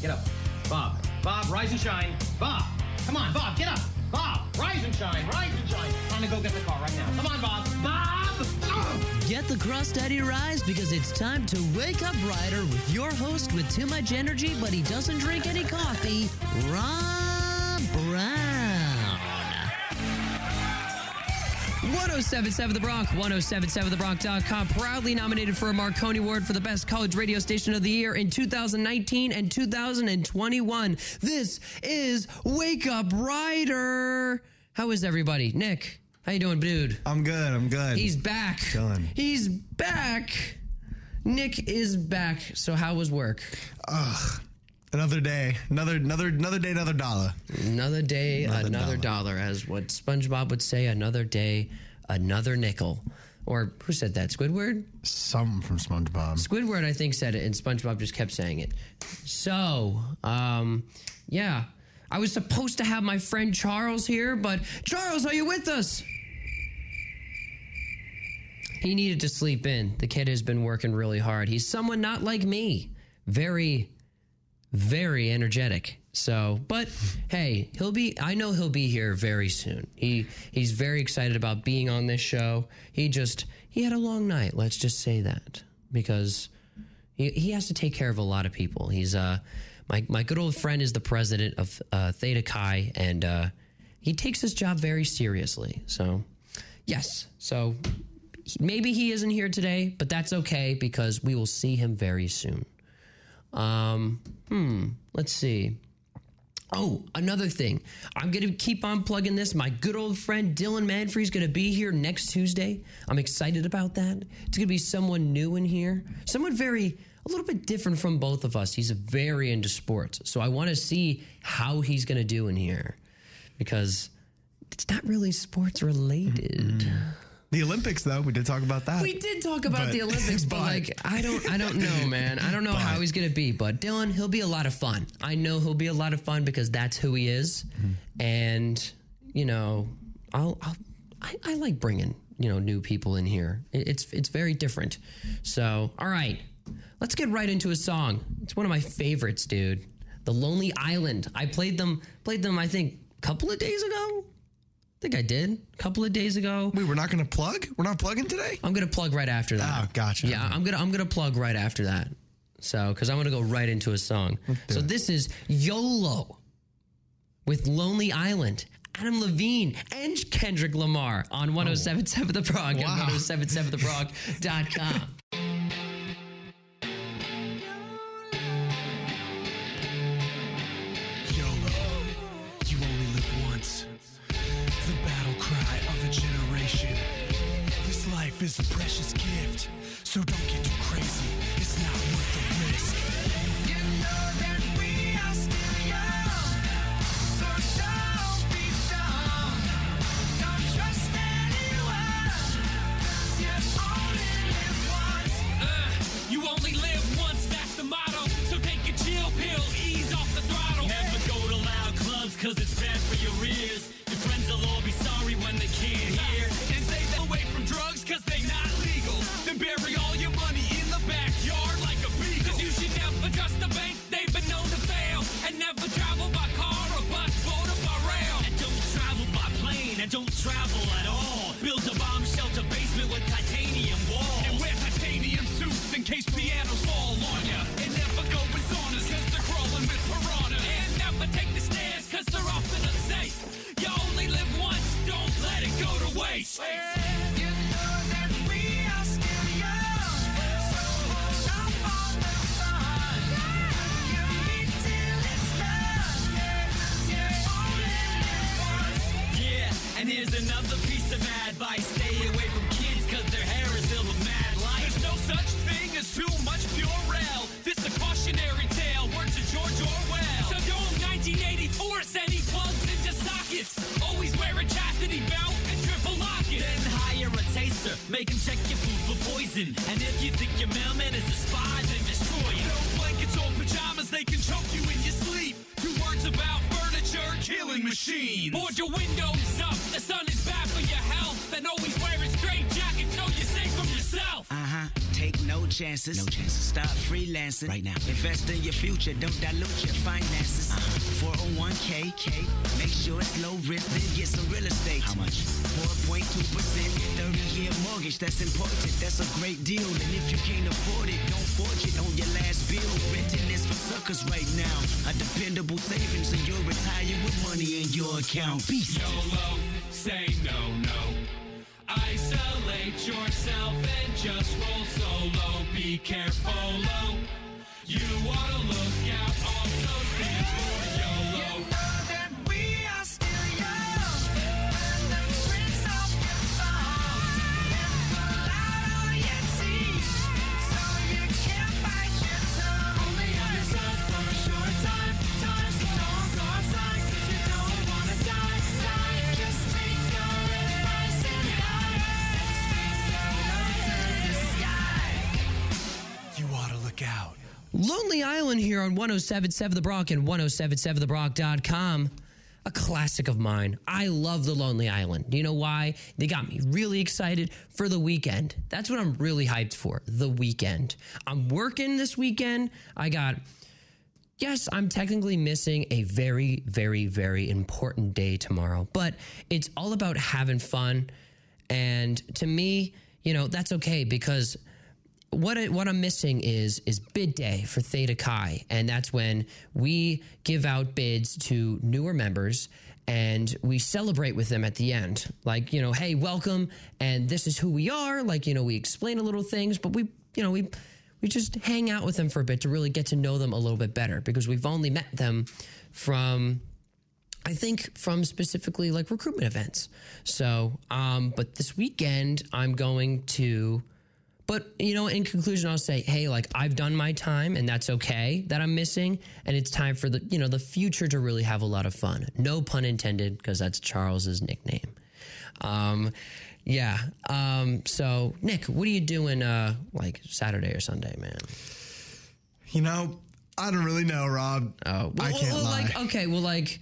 get up. Bob, Bob, rise and shine. Bob, come on, Bob, get up. Bob, rise and shine, rise and shine. Time to go get the car right now. Come on, Bob. Bob! Get the crust Eddie rise because it's time to wake up brighter with your host with too much energy, but he doesn't drink any coffee, Rob 1077 The Bronc, 1077TheBronc.com. Proudly nominated for a Marconi Award for the best college radio station of the year in 2019 and 2021. This is Wake Up Rider. How is everybody? Nick, how you doing, dude? I'm good. I'm good. He's back. Done. He's back. Nick is back. So how was work? Ugh. Another day. Another another another day. Another dollar. Another day, another, Another dollar. as what SpongeBob would say. Another day, another nickel. Or who said that? Squidward. Something from SpongeBob. Squidward, I think, said it, and SpongeBob just kept saying it. So, um, yeah, I was supposed to have my friend Charles here, but Charles, are you with us? He needed to sleep in. The kid has been working really hard. He's someone not like me. Very, very energetic. So, but hey, he'll be I know he'll be here very soon. He he's very excited about being on this show. He just he had a long night, let's just say that. Because he, he has to take care of a lot of people. He's uh my my good old friend is the president of uh, Theta Chi and uh he takes his job very seriously. So, yes. So maybe he isn't here today, but that's okay because we will see him very soon. Um, hmm, let's see. Oh, another thing. I'm going to keep on plugging this. My good old friend Dylan Manfrey is going to be here next Tuesday. I'm excited about that. It's going to be someone new in here, someone very, a little bit different from both of us. He's very into sports. So I want to see how he's going to do in here because it's not really sports related. The Olympics, though, we did talk about that. We did talk about But- the Olympics, but, but- like I don't I don't know, man. I don't know how he's gonna be. But Dylan, he'll be a lot of fun. I know he'll be a lot of fun because that's who he is. Mm-hmm. And you know, I'll, I'll I, I like bringing you know new people in here. It- It's it's very different. So all right, let's get right into a song. It's one of my favorites, dude. The Lonely Island. I played them played them. I think a couple of days ago. I think I did a couple of days ago. Wait, we're not going to plug? We're not plugging today? I'm gonna plug right after that. Oh, gotcha. Yeah, I'm gonna I'm gonna plug right after that. So, because I'm gonna go right into a song. So this is YOLO with Lonely Island. Adam Levine and Kendrick Lamar on 1077 The Bronc Wow. and 1077thebronc.com. life is a precious gift, so don't get too crazy. Chances. No chances. Start freelancing right now. Invest in your future. Don't dilute your finances. Uh-huh. 401k. K. Make sure it's low risk. Then get some real estate. How much? 4.2%. 30 year mortgage. That's important. That's a great deal. And if you can't afford it, don't forge it on your last bill. Renting is for suckers right now. A dependable savings and you'll retire with money in your account. Peace. YOLO, say no, no. Isolate yourself and just roll solo. Be careful. You wanna look out on those things Island here on 1077 The Bronc and 1077thebronc.com. A classic of mine. I love The Lonely Island. Do you know why? They got me really excited for the weekend. That's what I'm really hyped for. The weekend. I'm working this weekend. I got Yes, I'm technically missing a very, very, very important day tomorrow, but it's all about having fun. And to me, you know, that's okay because what I, what I'm missing is is bid day for Theta Chi, and that's when we give out bids to newer members and we celebrate with them at the end. Like you know, hey, welcome, and this is who we are. Like you know, we explain a little things, but we you know we we just hang out with them for a bit to really get to know them a little bit better because we've only met them from I think from specifically like recruitment events. So, um, but this weekend I'm going to. But you know, in conclusion, I'll say, hey, like I've done my time, and that's okay that I'm missing, and it's time for the you know the future to really have a lot of fun. No pun intended, because that's Charles's nickname. Um, yeah. Um, so Nick, what are you doing? Uh, like Saturday or Sunday, man? You know, I don't really know, Rob. Oh, I can't well, lie. Like, okay, well, like,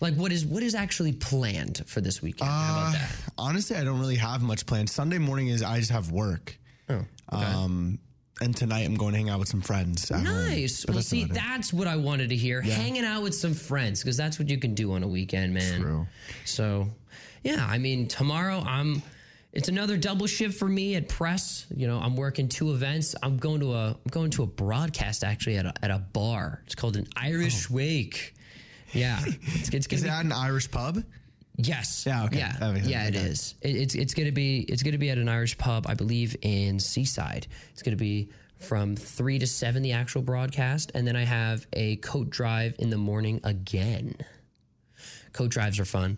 like what is what is actually planned for this weekend? How about Uh, that? honestly, I don't really have much planned. Sunday morning is I just have work. Oh, okay. Um, and tonight I'm going to hang out with some friends. at home. Nice. But Well, that's see, about it. that's what I wanted to hear. Hanging out with some friends, because that's what you can do on a weekend, man. True. So, yeah, I mean, tomorrow I'm. It's another double shift for me at press. You know, I'm working two events. I'm going to a. I'm going to a broadcast actually at a, at a bar. It's called an Irish Wake. Yeah, it's, it's gonna Is be that an Irish pub? Yes. Yeah, okay. Yeah. Yeah, it Okay. is. It, it's it's gonna be it's gonna be at an Irish pub, I believe, in Seaside. It's gonna be from three to seven, the actual broadcast, and then I have a coat drive in the morning again. Coat drives are fun.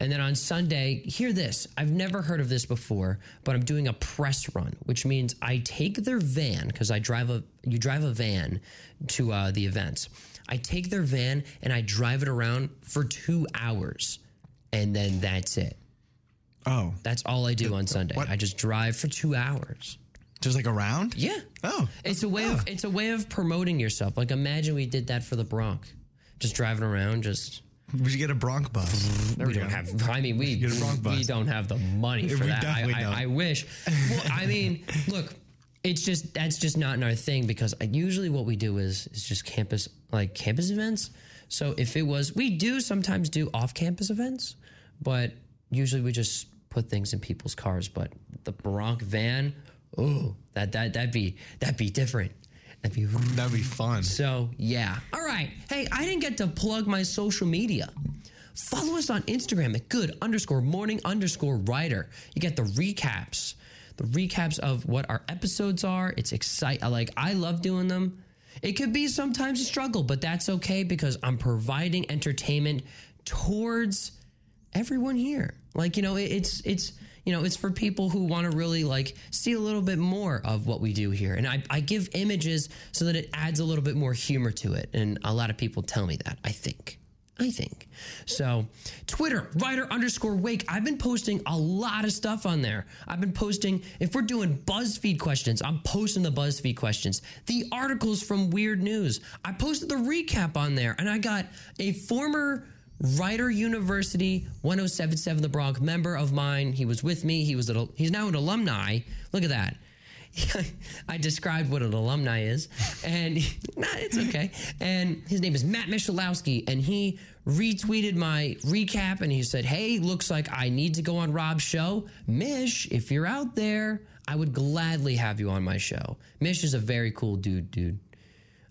And then on Sunday, hear this. I've never heard of this before, but I'm doing a press run, which means I take their van because I drive a you drive a van to uh, the events. I take their van and I drive it around for two hours, and then that's it. Oh, That's all I do on Sunday. what? I just drive for two hours. just like around? Yeah. Oh, It's a way of it's a way of promoting yourself. Like imagine we did that for the Bronc. Just driving around, just we should get a Bronc bus. There we we, don't have. I mean, we get a Bronc we don't have the money for We that. I, I. I wish. Well, I mean, look, it's just that's just not in our thing because I, usually what we do is is just campus like campus events. So if it was, we do sometimes do off campus events, but usually we just put things in people's cars. But the Bronc van, oh, that that that'd be that'd be different. That'd be That'd be fun. so, yeah. All right. Hey, I didn't get to plug my social media. Follow us on Instagram at good underscore morning underscore rider. You get the recaps, the recaps of what our episodes are. It's excite. Like I love doing them. It could be sometimes a struggle, but that's okay because I'm providing entertainment towards everyone here. Like you know, it, it's it's you know, it's for people who want to really like see a little bit more of what we do here. And I, I give images so that it adds a little bit more humor to it. And a lot of people tell me that. I think. I think. So, Twitter, rider underscore wake. I've been posting a lot of stuff on there. I've been posting, if we're doing BuzzFeed questions, I'm posting the BuzzFeed questions, the articles from Weird News. I posted the recap on there, and I got a former Rider University 1077 The Bronc member of mine. He was with me. He was at, he's now an alumni. Look at that. I described what an alumni is, and nah, it's okay. And his name is Matt Michalowski, and he retweeted my recap, and he said, "Hey, looks like I need to go on Rob's show. Mish, if you're out there, I would gladly have you on my show. Mish is a very cool dude, dude."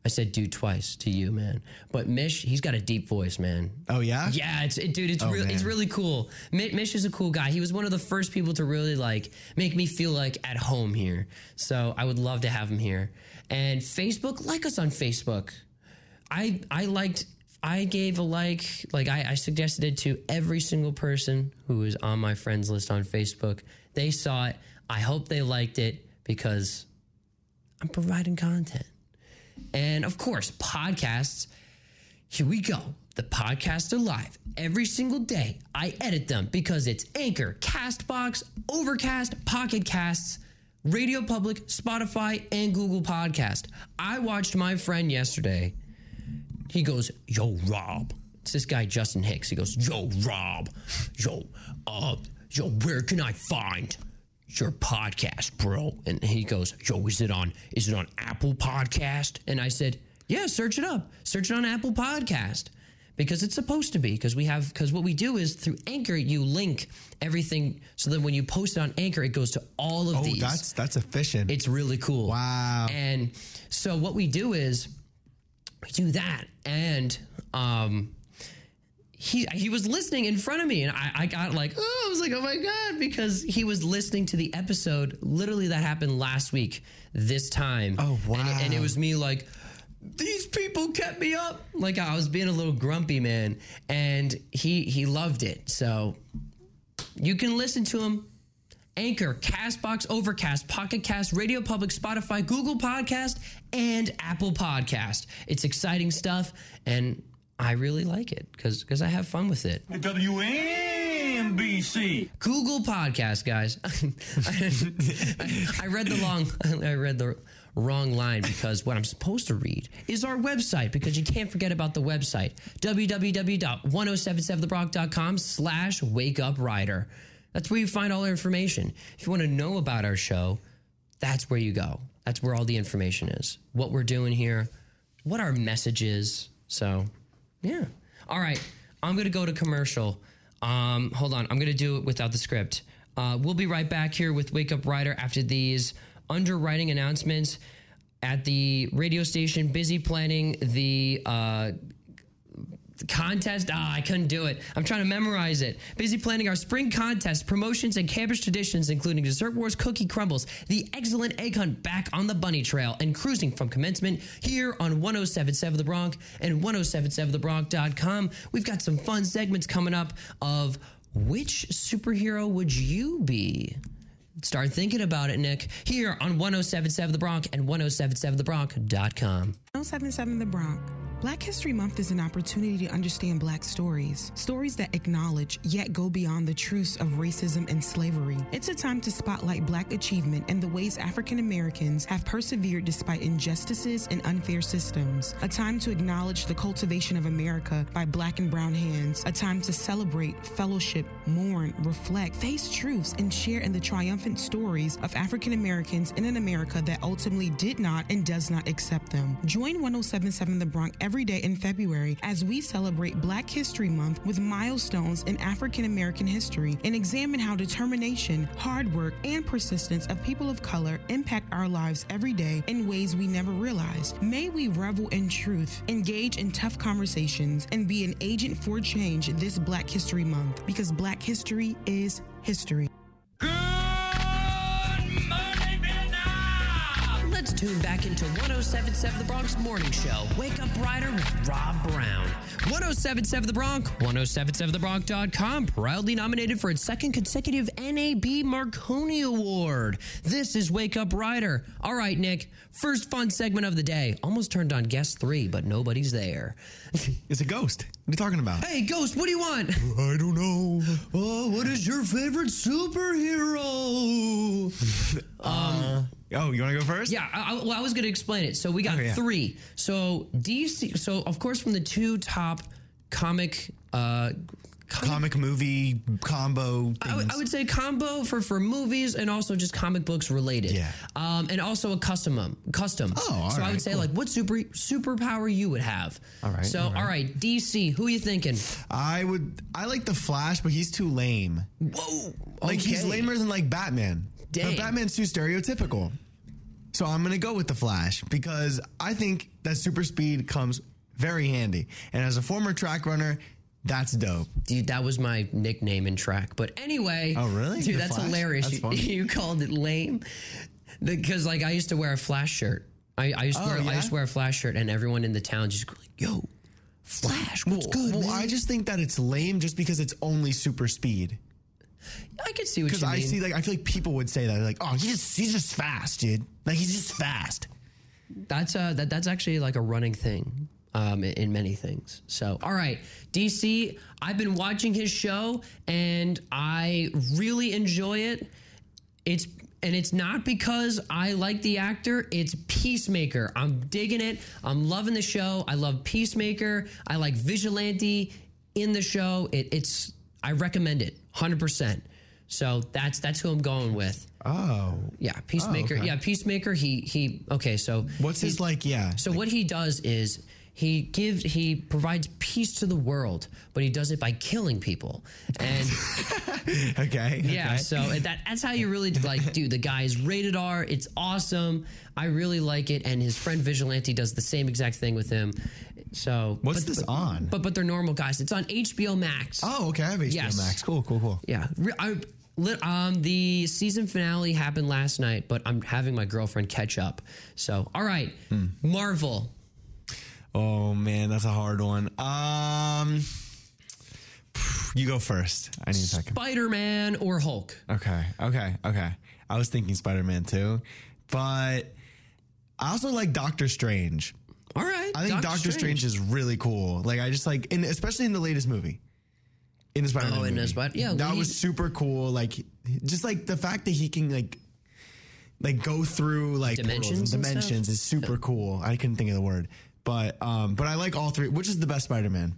I said dude twice to you, man. But Mish, he's got a deep voice, man. Oh yeah. Yeah, it's it, dude. It's Oh, really it's really cool. Mish is a cool guy. He was one of the first people to really like make me feel like at home here. So I would love to have him here. And Facebook, like us on Facebook. I I liked. I gave a like. Like I, I suggested it to every single person who was on my friends list on Facebook. They saw it. I hope they liked it because I'm providing content. And of course, podcasts. Here we go. The podcasts are live every single day. I edit them because it's Anchor, Castbox, Overcast, Pocket Casts, Radio Public, Spotify, and Google Podcast. I watched my friend yesterday. He goes, Yo, Rob. It's this guy, Justin Hicks. He goes, Yo, Rob. Yo, uh, yo, where can I find your podcast, bro? And he goes, Yo, is it on is it on Apple Podcast? And I said, Yeah, search it up. Search it on Apple Podcast. Because it's supposed to be, because we have because what we do is through Anchor, you link everything so that when you post it on Anchor, it goes to all of Oh, these. that's that's efficient. It's really cool. Wow. And so what we do is we do that, and um, he he was listening in front of me, and I, I got like, oh, I was like, oh my god, because he was listening to the episode. Literally, that happened last week. This time. Oh, And it, and it was me like. These people kept me up. Like I was being a little grumpy, man, and he he loved it. So you can listen to him Anchor, Castbox, Overcast, Pocket Cast, Radio Public, Spotify, Google Podcast, and Apple Podcast. It's exciting stuff, and I really like it because because I have fun with it. WNBC. Google Podcast, guys. I, I read the long, I read the wrong line because what I'm supposed to read is our website because you can't forget about the website www.1077thebronc.com slash wake up rider. That's where you find all our information. If you want to know about our show, that's where you go. That's where all the information is. What we're doing here, what our message is. So, yeah. All right. I'm going to go to commercial. Um, hold on. I'm going to do it without the script. Uh, we'll be right back here with Wake Up Rider after these underwriting announcements at the radio station. Busy planning the. Uh, contest. Ah, I couldn't do it. I'm trying to memorize it. Busy planning our spring contest, promotions, and campus traditions, including Dessert Wars Cookie Crumbles, the excellent egg hunt back on the bunny trail, and cruising from commencement here on 1077 The Bronc and 1077thebronc.com. We've got some fun segments coming up of which superhero would you be? Start thinking about it, Nick, here on 1077 The Bronc and 1077thebronc.com. 1077 The Bronc. Black History Month is an opportunity to understand black stories, stories that acknowledge yet go beyond the truths of racism and slavery. It's a time to spotlight black achievement and the ways African Americans have persevered despite injustices and unfair systems. A time to acknowledge the cultivation of America by black and brown hands. A time to celebrate, fellowship, mourn, reflect, face truths, and share in the triumphant stories of African Americans in an America that ultimately did not and does not accept them. Join 1077 The Bronc every day in February as we celebrate Black History Month with milestones in African American history and examine how determination, hard work, and persistence of people of color impact our lives every day in ways we never realized. May we revel in truth, engage in tough conversations, and be an agent for change this Black History Month because Black history is history. Good Vietnam. Let's tune back into 1077 The Bronc Morning Show. Wake Up Rider with Rob Brown. 1077 The Bronc, 1077thebronc.com, proudly nominated for its second consecutive NAB Marconi Award. This is Wake Up Rider. All right, Nick, first fun segment of the day. Almost turned on guest three, but nobody's there. It's a ghost. What are you talking about? hey, Ghost, what do you want? I don't know. Oh, what is your favorite superhero? Uh, um, oh, you want to go first? Yeah, I, I- well, I was going to explain it. So we got Oh, yeah. three. So DC. So of course, from the two top comic uh, comic movie combo. I would- things. I would say combo for for movies and also just comic books related. Yeah. Um, and also a custom um, custom. Oh, all so I would say cool. like what super superpower you would have. All right, So all right. all right, DC. Who are you thinking? I would. I like the Flash, but he's too lame. Whoa. Like he's lamer than like Batman. Dang. But Batman's too stereotypical. So I'm gonna go with the Flash because I think that super speed comes very handy. And as a former track runner, that's dope. Dude, that was my nickname in track. But anyway. Oh, really? Dude, The that's Flash? hilarious. That's you, you called it lame. Because like I used to wear a flash shirt. I, I used to Oh, wear I used to wear a flash shirt and everyone in the town just go like, yo, Flash, what's well, good? well, man?" I just think that it's lame just because it's only super speed. I could see what you mean. Because I see, like, I feel like people would say that, They're like, oh, he's just he's just fast, dude. Like he's just fast. That's uh that that's actually like a running thing um in, in many things. So all right, DC, I've been watching his show and I really enjoy it. It's and it's not because I like the actor, it's Peacemaker. I'm digging it. I'm loving the show. I love Peacemaker. I like Vigilante in the show. It, it's I recommend it 100%. So that's that's who I'm going with. Oh, Yeah, Peacemaker. okay. Yeah, Peacemaker. He he. Okay, so what's his like? Yeah. so what he does is he gives he provides peace to the world, but he does it by killing people. And okay. yeah, okay. so that that's how you really like, dude. The guy is rated R. It's awesome. I really like it, and his friend Vigilante does the same exact thing with him. So What's but- this but- on? But but they're normal guys. It's on HBO Max. Oh, okay. I have HBO Yes. Max. Cool, cool, cool. Yeah, I, um, the season finale happened last night, but I'm having my girlfriend catch up. So, all right, Hmm. Marvel. Oh man, that's a hard one. Um, you go first. I need a second. Spider Man or Hulk? Okay, okay, okay. I was thinking Spider Man too, but I also like Doctor Strange. All right. I think Doctor, Strange. is really cool. Like I just like, in, especially in the latest movie. In the Spider Man Oh, in the movie. Spider- yeah, that was super cool. Like, just like the fact that he can like, like go through like Dimensions and and dimensions is super cool. I couldn't think of the word, but um, but I like all three. Which is the best Spider Man?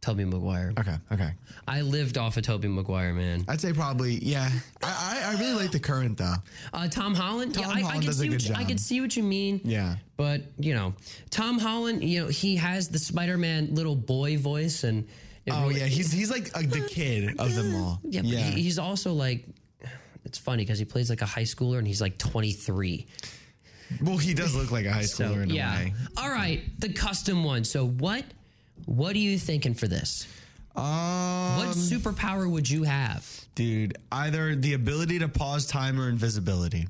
Tobey Maguire. Okay, okay. I lived off of Tobey Maguire, man. I'd say probably yeah. I I, I really like the current though. Uh, Tom Holland. Tom yeah, I, I Holland does a good you, I can see what you mean. Yeah. But you know, Tom Holland. You know, he has the Spider Man little boy voice, and Oh really- yeah, he's he's like uh, the kid of them all. Yeah, but He, he's also like. It's funny because he plays like a high schooler and he's like 23. Well, he does look like a high So schooler in a yeah. way. All right, the custom one. So what? What are you thinking for this? Um, What superpower would you have? dude, either the ability to pause time or invisibility.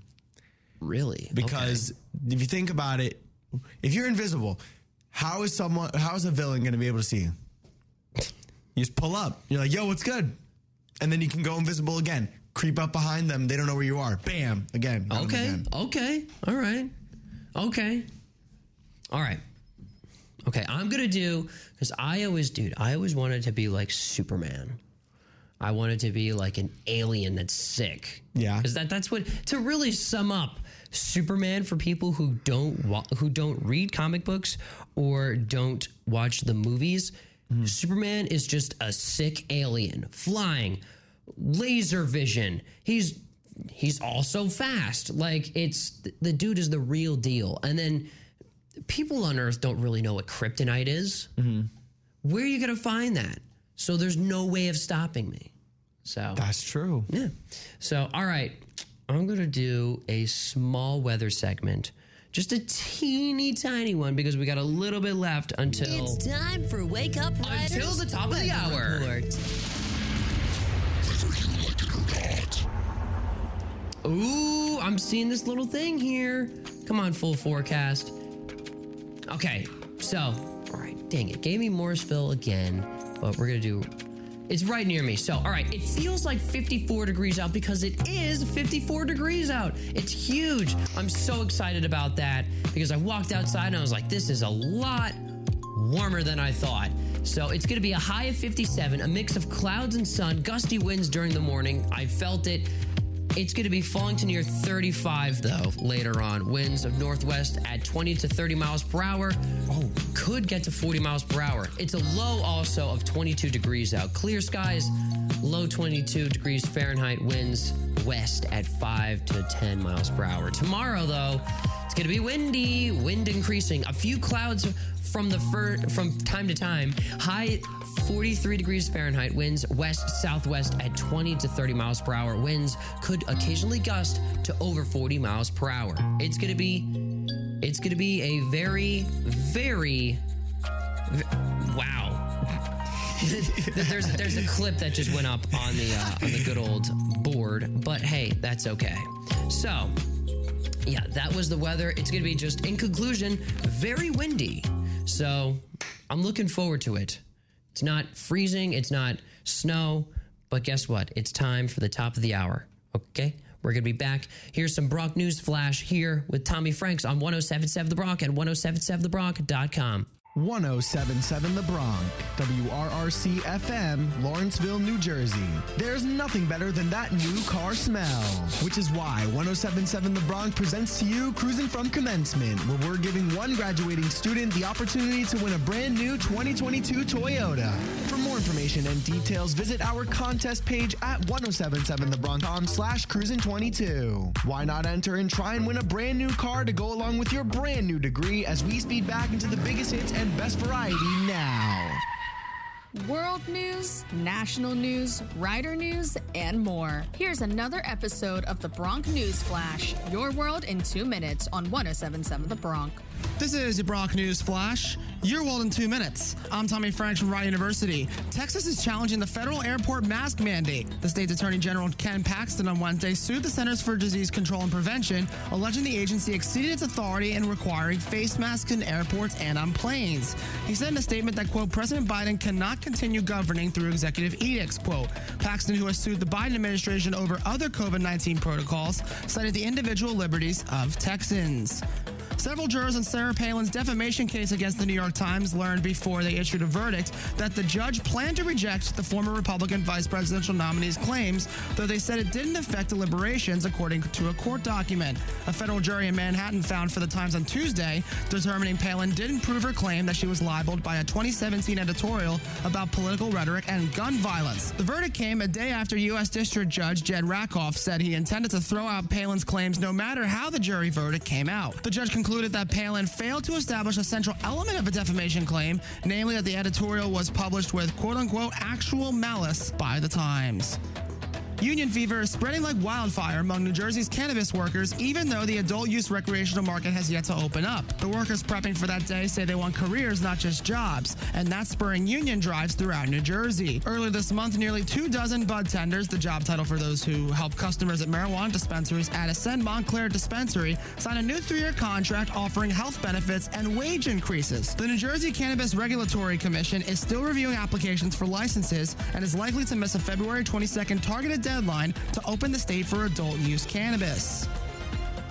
Really? Because if you think about it, if you're invisible, how is someone, how is a villain going to be able to see you? You just pull up. You're like, yo, what's good? And then you can go invisible again. Creep up behind them. They don't know where you are. Bam. Again. Okay. again. Okay. All right. Okay. All right. Okay. I'm gonna do because I always, dude, I always wanted to be like Superman. I wanted to be like an alien that's sick. Yeah. Because that that's what to really sum up Superman for people who don't wa- who don't read comic books or don't watch the movies. Mm-hmm. Superman is just a sick alien flying, laser vision. He's he's also fast. Like it's the dude is the real deal. And then people on Earth don't really know what kryptonite is. Mm-hmm. Where are you gonna find that? So there's no way of stopping me. So That's true. yeah. So, all right. I'm going to do a small weather segment. Just a teeny tiny one because we got a little bit left until. It's time for Wake Up Riders. Until the top of the hour. Report. Ooh, I'm seeing this little thing here. Come on, full forecast. Okay, so, all right, dang it. Gave me Morrisville again, but we're to do. It's right near me. So, all right, it feels like 54 degrees out because it is 54 degrees out. It's huge. I'm so excited about that because I walked outside and I was like, this is a lot warmer than I thought. So it's going to be a high of 57, a mix of clouds and sun, gusty winds during the morning. I felt it. It's going to be falling to near 35 though later on. Winds of northwest at 20 to 30 miles per hour. Oh, could get to 40 miles per hour. It's a low also of 22 degrees out. Clear skies, low 22 degrees Fahrenheit. Winds west at 5 to 10 miles per hour. Tomorrow though, it's going to be windy, wind increasing. A few clouds from the fir- from time to time. High 43 degrees Fahrenheit. Winds west southwest at 20 to 30 miles per hour. Winds could occasionally gust to over 40 miles per hour. It's going to be it's going to be a very very wow. there's there's a clip that just went up on the uh, on the good old board, but hey, that's okay. So, yeah, that was the weather. It's going to be just, in conclusion, very windy. So I'm looking forward to it. It's not freezing, it's not snow, but guess what? It's time for the top of the hour. Okay? We're going to be back. Here's some Bronc News Flash here with Tommy Franks on 1077 The Bronc and 1077TheBronc.com. 1077 The Bronc, WRRC FM, Lawrenceville, New Jersey. There's nothing better than that new car smell, which is why 1077 The Bronc presents to you Cruising from Commencement, where we're giving one graduating student the opportunity to win a brand new 2022 Toyota. For more information and details, visit our contest page at 1077thebronc.com slash cruising22. Why not enter and try and win a brand new car to go along with your brand new degree as we speed back into the biggest hits and best variety now. World news, national news, rider news, and more. Here's another episode of the Bronc News Flash, your world in two minutes on 1077 The Bronc. This is your Bronc News Flash. Your world in two minutes. I'm Tommy Franks from Rice University. Texas is challenging the federal airport mask mandate. The state's Attorney General Ken Paxton on Wednesday sued the Centers for Disease Control and Prevention, alleging the agency exceeded its authority in requiring face masks in airports and on planes. He said in a statement that, quote, President Biden cannot continue governing through executive edicts, quote. Paxton, who has sued the Biden administration over other COVID 19 protocols, cited the individual liberties of Texans. Several jurors in Sarah Palin's defamation case against the New York Times learned before they issued a verdict that the judge planned to reject the former Republican vice presidential nominee's claims, though they said it didn't affect deliberations, according to a court document. A federal jury in Manhattan found for the Times on Tuesday, determining Palin didn't prove her claim that she was libeled by a 2017 editorial about political rhetoric and gun violence. The verdict came a day after U.S. District Judge Jed Rakoff said he intended to throw out Palin's claims no matter how the jury verdict came out. The judge concluded that Palin failed to establish a central element of a defamation claim, namely that the editorial was published with quote unquote actual malice by the Times. Union fever is spreading like wildfire among New Jersey's cannabis workers, even though the adult use recreational market has yet to open up. The workers prepping for that day say they want careers, not just jobs, and that's spurring union drives throughout New Jersey. Earlier this month, nearly two dozen bud tenders, the job title for those who help customers at marijuana dispensaries at Ascend Montclair Dispensary, signed a new three year contract offering health benefits and wage increases. The New Jersey Cannabis Regulatory Commission is still reviewing applications for licenses and is likely to miss a February 22nd targeted deadline to open the state for adult use cannabis.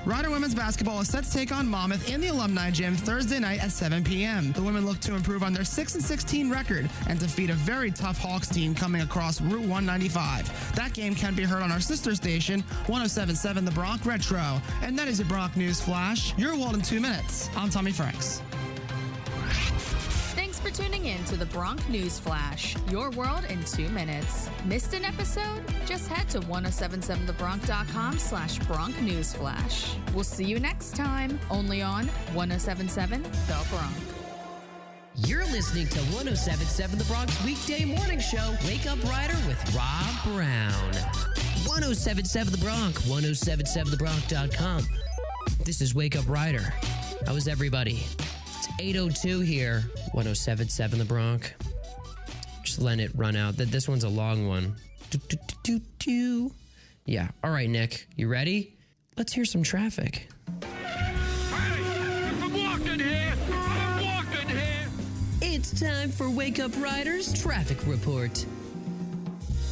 Rider women's basketball is set to take on Monmouth in the alumni gym Thursday night at 7 p.m. The women look to improve on their 6 and 16 record and defeat a very tough Hawks team coming across Route 195. That game can be heard on our sister station, 1077 The Bronc Retro. And that is your Bronc News Flash. Your world in two minutes. I'm Tommy Franks. Tuning in to the Bronc News Flash, your world in two minutes. Missed an episode? Just head to 1077thebronc.com slash Bronc News Flash. We'll see you next time, only on 1077 The Bronc. You're listening to 1077 The Bronc weekday morning show, Wake Up Rider with Rob Brown. 1077 The Bronc, 1077thebronc.com. This is Wake Up Rider. How is everybody? It's 802 here, 1077 The Bronc. Just letting it run out. Th- This one's a long one. Yeah. All right, Nick, you ready? Let's hear some traffic. I'm walking here. I'm walking here. It's time for Wake Up Riders Traffic Report.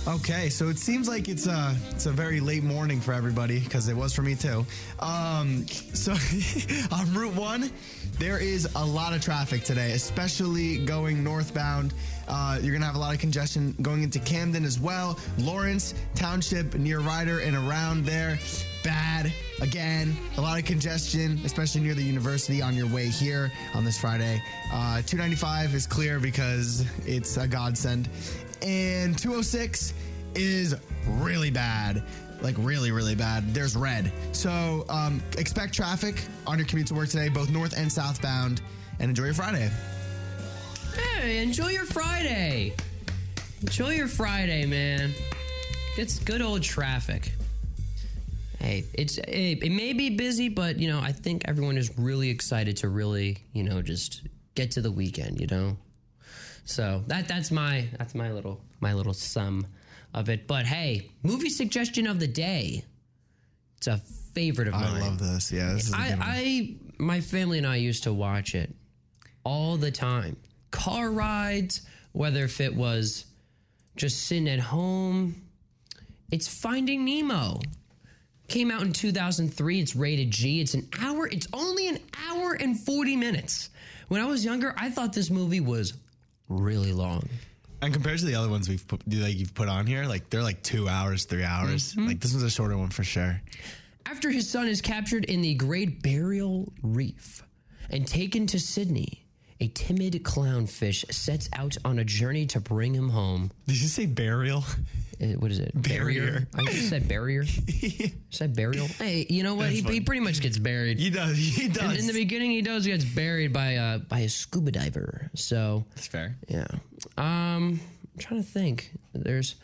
Okay, so it seems like it's a it's a very late morning for everybody because it was for me too. Um, so on Route One, there is a lot of traffic today, especially going northbound. Uh, you're gonna have a lot of congestion going into Camden as well, Lawrence Township near Rider and around there. Bad again, a lot of congestion, especially near the university on your way here on this Friday. Uh, 295 is clear because it's a godsend and 206 is really bad like really really bad there's red so um, expect traffic on your commute to work today both north and southbound and enjoy your friday Hey, enjoy your Friday. Enjoy your Friday, man. It's good old traffic. Hey, it's hey, it may be busy, but you know, I think everyone is really excited to really, you know, just get to the weekend, you know. So that that's my that's my little my little sum of it. But hey, movie suggestion of the day. It's a favorite of mine. i love this yeah this I. I my family and I used to watch it all the time. Car rides, whether if it was just sitting at home. It's Finding Nemo. Came out in 2003. It's rated G. It's an hour. It's only an hour and 40 minutes. When I was younger, I thought this movie was really long. and compared to the other ones we've put like you've put on here like they're like two hours three hours Mm-hmm. like this was a shorter one for sure After his son is captured in the Great Burial Reef and taken to Sydney, a timid clownfish sets out on a journey to bring him home. did you say burial what is it? Barrier. I just said barrier. said burial. Hey, you know what? He, he pretty much gets buried. he does he In, does in the beginning, he does gets buried by uh by a scuba diver. So that's fair yeah. Um, I'm trying to think. There's,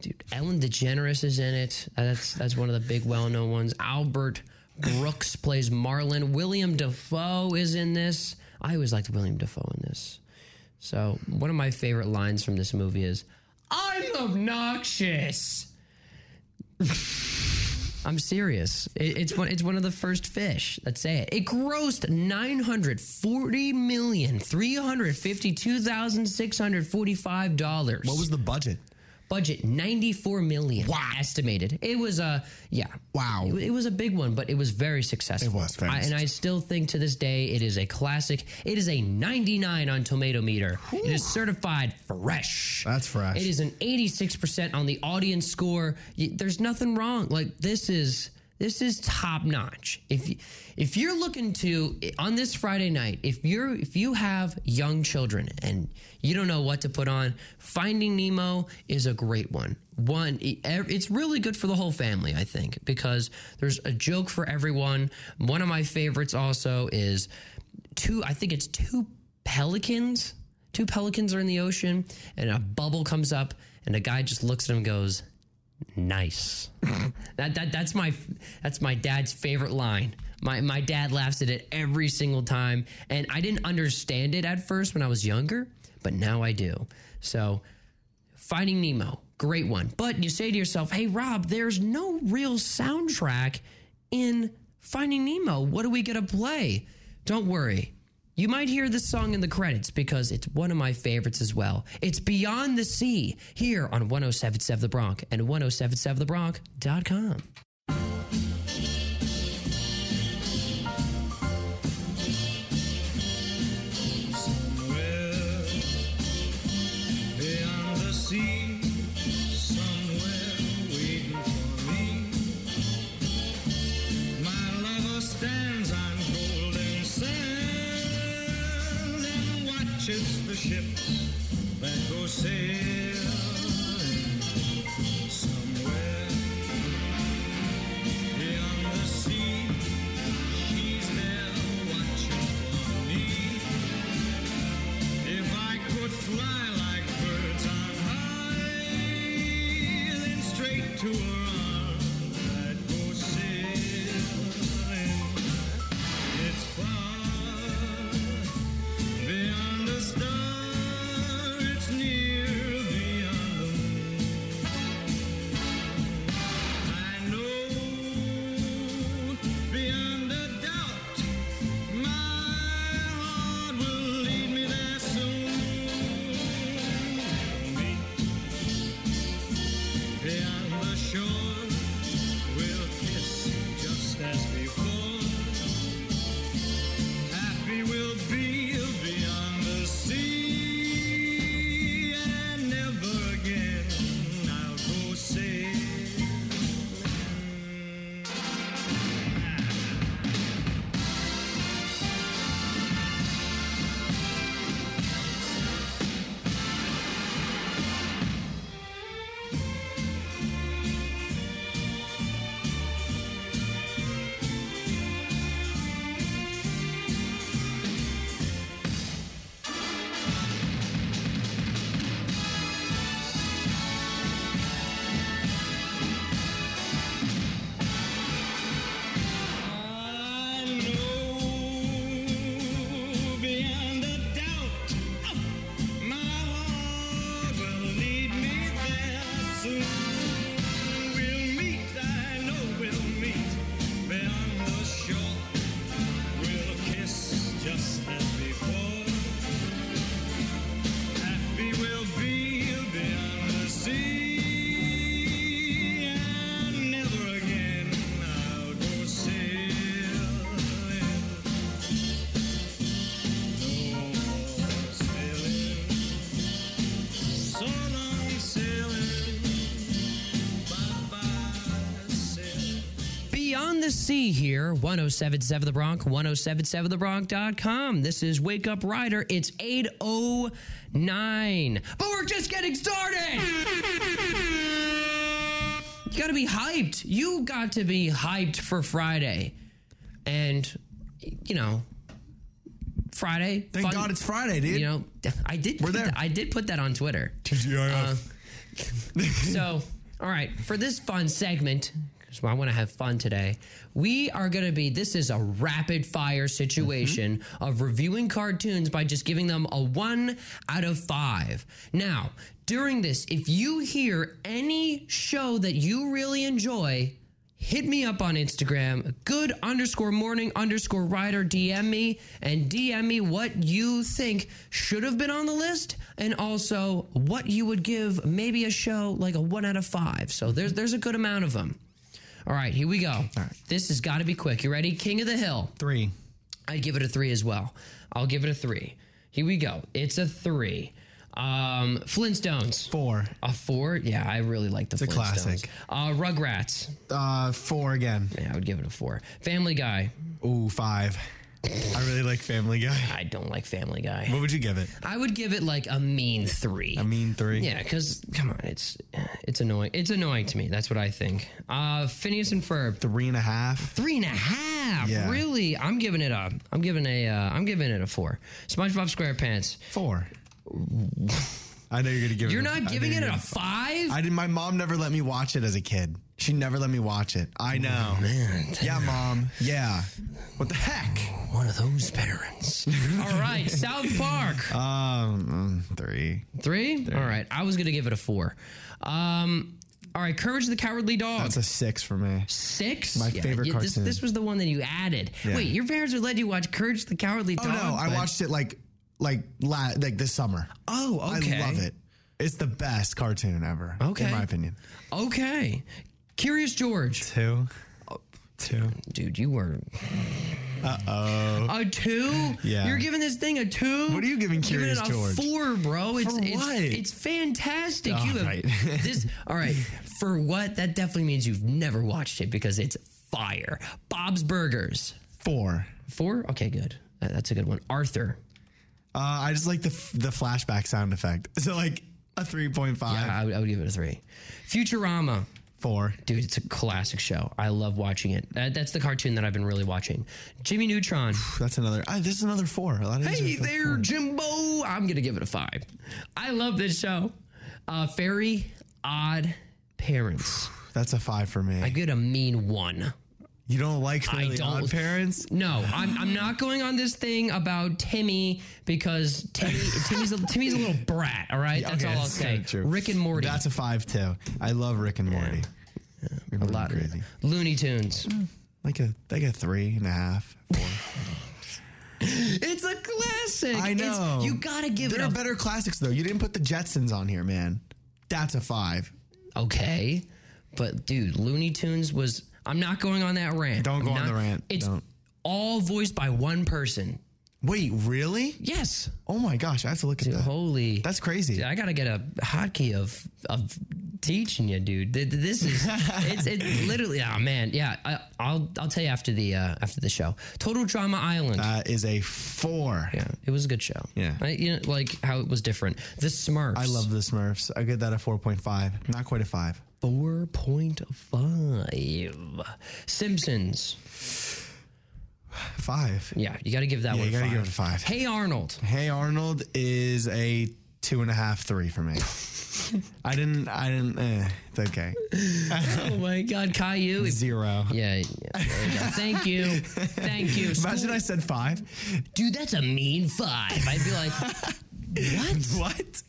dude, Ellen DeGeneres is in it. Uh, That's that's one of the big well-known ones. Albert Brooks plays Marlin. William Dafoe is in this. I always liked William Dafoe in this. So one of my favorite lines from this movie is, "I'm obnoxious." I'm serious. It, it's one. It's one of the first fish Let's say it. It grossed nine hundred forty million three hundred fifty-two thousand six hundred forty-five dollars. what was the budget budget? Ninety-four million. Wow. Estimated. It was a yeah. Wow. It, it was a big one, but it was very successful. It was I, and I still think to this day it is a classic. It is a ninety-nine on Tomato Meter. It is certified fresh. That's fresh. It is an 86% on the audience score. There's nothing wrong. Like this is this is top notch. If you, if you're looking to on this Friday night, if you're if you have young children and you don't know what to put on, Finding Nemo is a great one. One, it's really good for the whole family, I think, because there's a joke for everyone. One of my favorites also is two. I think it's two pelicans. Two pelicans are in the ocean, and a bubble comes up, and a guy just looks at him and goes, "Nice." that that that's my that's my dad's favorite line. My my dad laughs at it every single time, and I didn't understand it at first when I was younger, but now I do. So, Finding Nemo, great one. But you say to yourself, "Hey Rob, there's no real soundtrack in Finding Nemo. What are we gonna play?" Don't worry. You might hear this song in the credits because it's one of my favorites as well. It's Beyond the Sea here on 1077 The Bronc and 1077thebronc.com. ships that go sailing. The Sea here, 1077 The Bronc, 1077thebronc.com. This is Wake Up Rider. It's 809. But we're just getting started. You got to be hyped. You got to be hyped for Friday. And, you know, Friday. Thank God it's Friday, dude. You know, I did. We're there. that- I did put that on Twitter. TGIF. Uh, so, all right, for this fun segment, because I want to have fun today, we are going to be. This is a rapid fire situation mm-hmm. of reviewing cartoons by just giving them a one out of five. Now, during this, if you hear any show that you really enjoy, hit me up on Instagram, good underscore morning underscore rider, DM me and DM me what you think should have been on the list and also what you would give maybe a show like a one out of five. So there's there's a good amount of them. All right, here we go. All right. This has got to be quick. You ready? King of the Hill. Three. I'd give it a three as well. I'll give it a three. Here we go. It's a three. Um, Flintstones. Four. A four? Yeah, I really like the It's a Flintstones. classic. Uh, Rugrats. Uh, four again. Yeah, I would give it a four. Family Guy. Ooh, five. I really like Family Guy. I don't like Family Guy. What would you give it? I would give it like a mean three. A mean three. Yeah, because come on, it's it's annoying. It's annoying to me. That's what I think. Uh, Phineas and Ferb. Three and a half. Three and a half. Yeah. Really? I'm giving it a. I'm giving a. Uh, I'm giving it a four. SpongeBob SquarePants. Four. I know you're gonna give You're it. a- not know giving it a five. I did. My mom never let me watch it as a kid. She never let me watch it. I know. man, yeah, mom. Yeah. What the heck? One of those parents. All right, South Park. Um, mm, three. Three? All right. I was gonna give it a four. Um. All right, Courage the Cowardly Dog. That's a six for me. Six? My favorite This, cartoon. this was the one that you added. Yeah. Wait, your parents would let you watch Courage the Cowardly Oh Dog? no, I but- watched it like like la- like this summer. Oh, okay. I love it. It's the best cartoon ever. Okay. in my opinion. Okay. Curious George. Two. Two. Dude, you were Uh oh. a two. Yeah. You're giving this thing a two. What are you giving Giving Curious it a George? four, bro. It's For it's, what? it's fantastic. All you have right. this. All right. For what? That definitely means you've never watched it because it's fire. Bob's Burgers. Four. Four. Okay, good. That's a good one. Arthur. Uh, I just like the f- the flashback sound effect. So like a three point five. Yeah, I would, I would give it a three. Futurama. Four. Dude, it's a classic show. I love watching it. That, that's the cartoon that I've been really watching. Jimmy Neutron. That's another. This is another four. A lot of these Hey there, four. Jimbo. I'm gonna give it a five. I love this show. Uh, Very Odd Parents. That's a five for me. I get a mean one. You don't like I don't- Odd Parents? No, I'm, I'm not going on this thing about Timmy because Timmy Timmy's a, Timmy's a little brat. All right, that's Okay, all I'll say. true. Rick and Morty. That's a five too. I love Rick and Morty. a lot. crazy. Looney Tunes. Mm, like a like a three and a half. It's a classic. I It's- know. you gotta give it. there it are better classics though. You didn't put the Jetsons on here, man. That's a five. Okay. But dude, Looney Tunes was I'm not going on that rant. Don't go I'm on not- the rant. It's Don't. all voiced by one person. Wait, really? Yes. Oh my gosh, I have to look at Dude, that. holy That's crazy. Dude, I gotta get a hotkey of of teaching you, dude. Th- th- This is it's it's literally oh man, yeah. I, I'll I'll tell you after the uh, after the show. Total Drama Island. is a four. yeah, it was a good show. Yeah. I, you know, like how it was different. The Smurfs. I love the Smurfs. I get that a four point five. Not quite a five. Four point five. Simpsons. Five. Yeah, you got to give that Yeah, one. you gotta five. give it a five. Hey Arnold. Hey Arnold is a two and a half, three for me. I didn't. I didn't. Eh, it's okay. oh my God, Caillou. Zero. Yeah. yeah there you go. Thank you. Thank you. Imagine I said five. Dude, that's a mean five. I'd be like, what? What?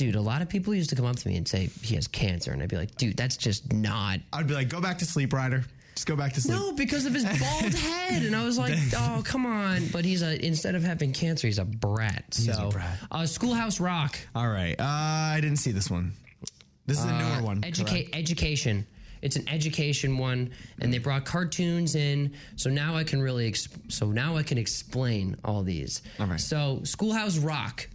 Dude, a lot of people used to come up to me and say he has cancer, and I'd be like, dude, that's just not. I'd be like, go back to sleep, Ryder. Just go back to sleep. No, because of his bald head, and I was like, oh, come on. But he's a instead of having cancer, he's a brat. So, a brat. Uh, Schoolhouse Rock. All right. Uh, I didn't see this one. This is a newer Uh, one. Educate education. It's an education one, and they brought cartoons in. So now I can really, exp- so now I can explain all these. All right. So Schoolhouse Rock,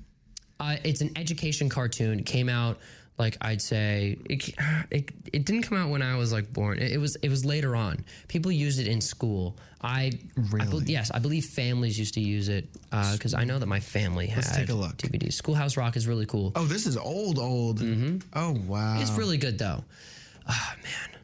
uh, it's an education cartoon. It came out like I'd say it, it. It didn't come out when I was like born. It, it was it was later on. People used it in school. I, I bel- yes, I believe families used to use it because I know that my family had Let's take a look. DVDs. Schoolhouse Rock is really cool. Oh, this is old, old. Oh wow. It's really good though. Ah man,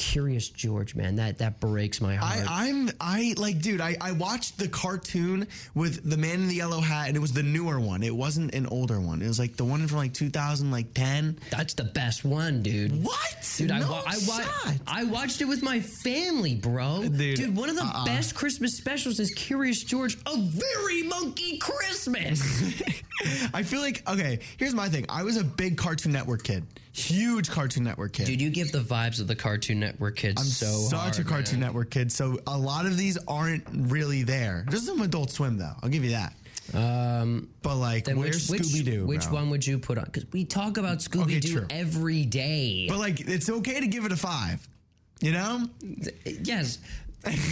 Curious George, man, that that breaks my heart. I, I'm I like, dude. I, I watched the cartoon with the man in the yellow hat, and it was the newer one. It wasn't an older one. It was like the one from like 2000, like 10. That's the best one, dude. What, Dude, I, No wa- I, wa-. I watched it with my family, bro. Dude, one of the uh-uh. best Christmas specials is Curious George, A Very Monkey Christmas. I feel like okay. Here's my thing. I was a big Cartoon Network kid, huge Cartoon Network kid. Dude, you give the vibes of the Cartoon Network kids I'm so such hard, a Cartoon man. Network kid, so a lot of these aren't really there. There's some Adult Swim though. I'll give you that. Um, But like, where's which, Scooby Doo? Which one would you put on? Because we talk about Scooby Doo true. every day. But like, it's okay to give it a five. You know? Yes.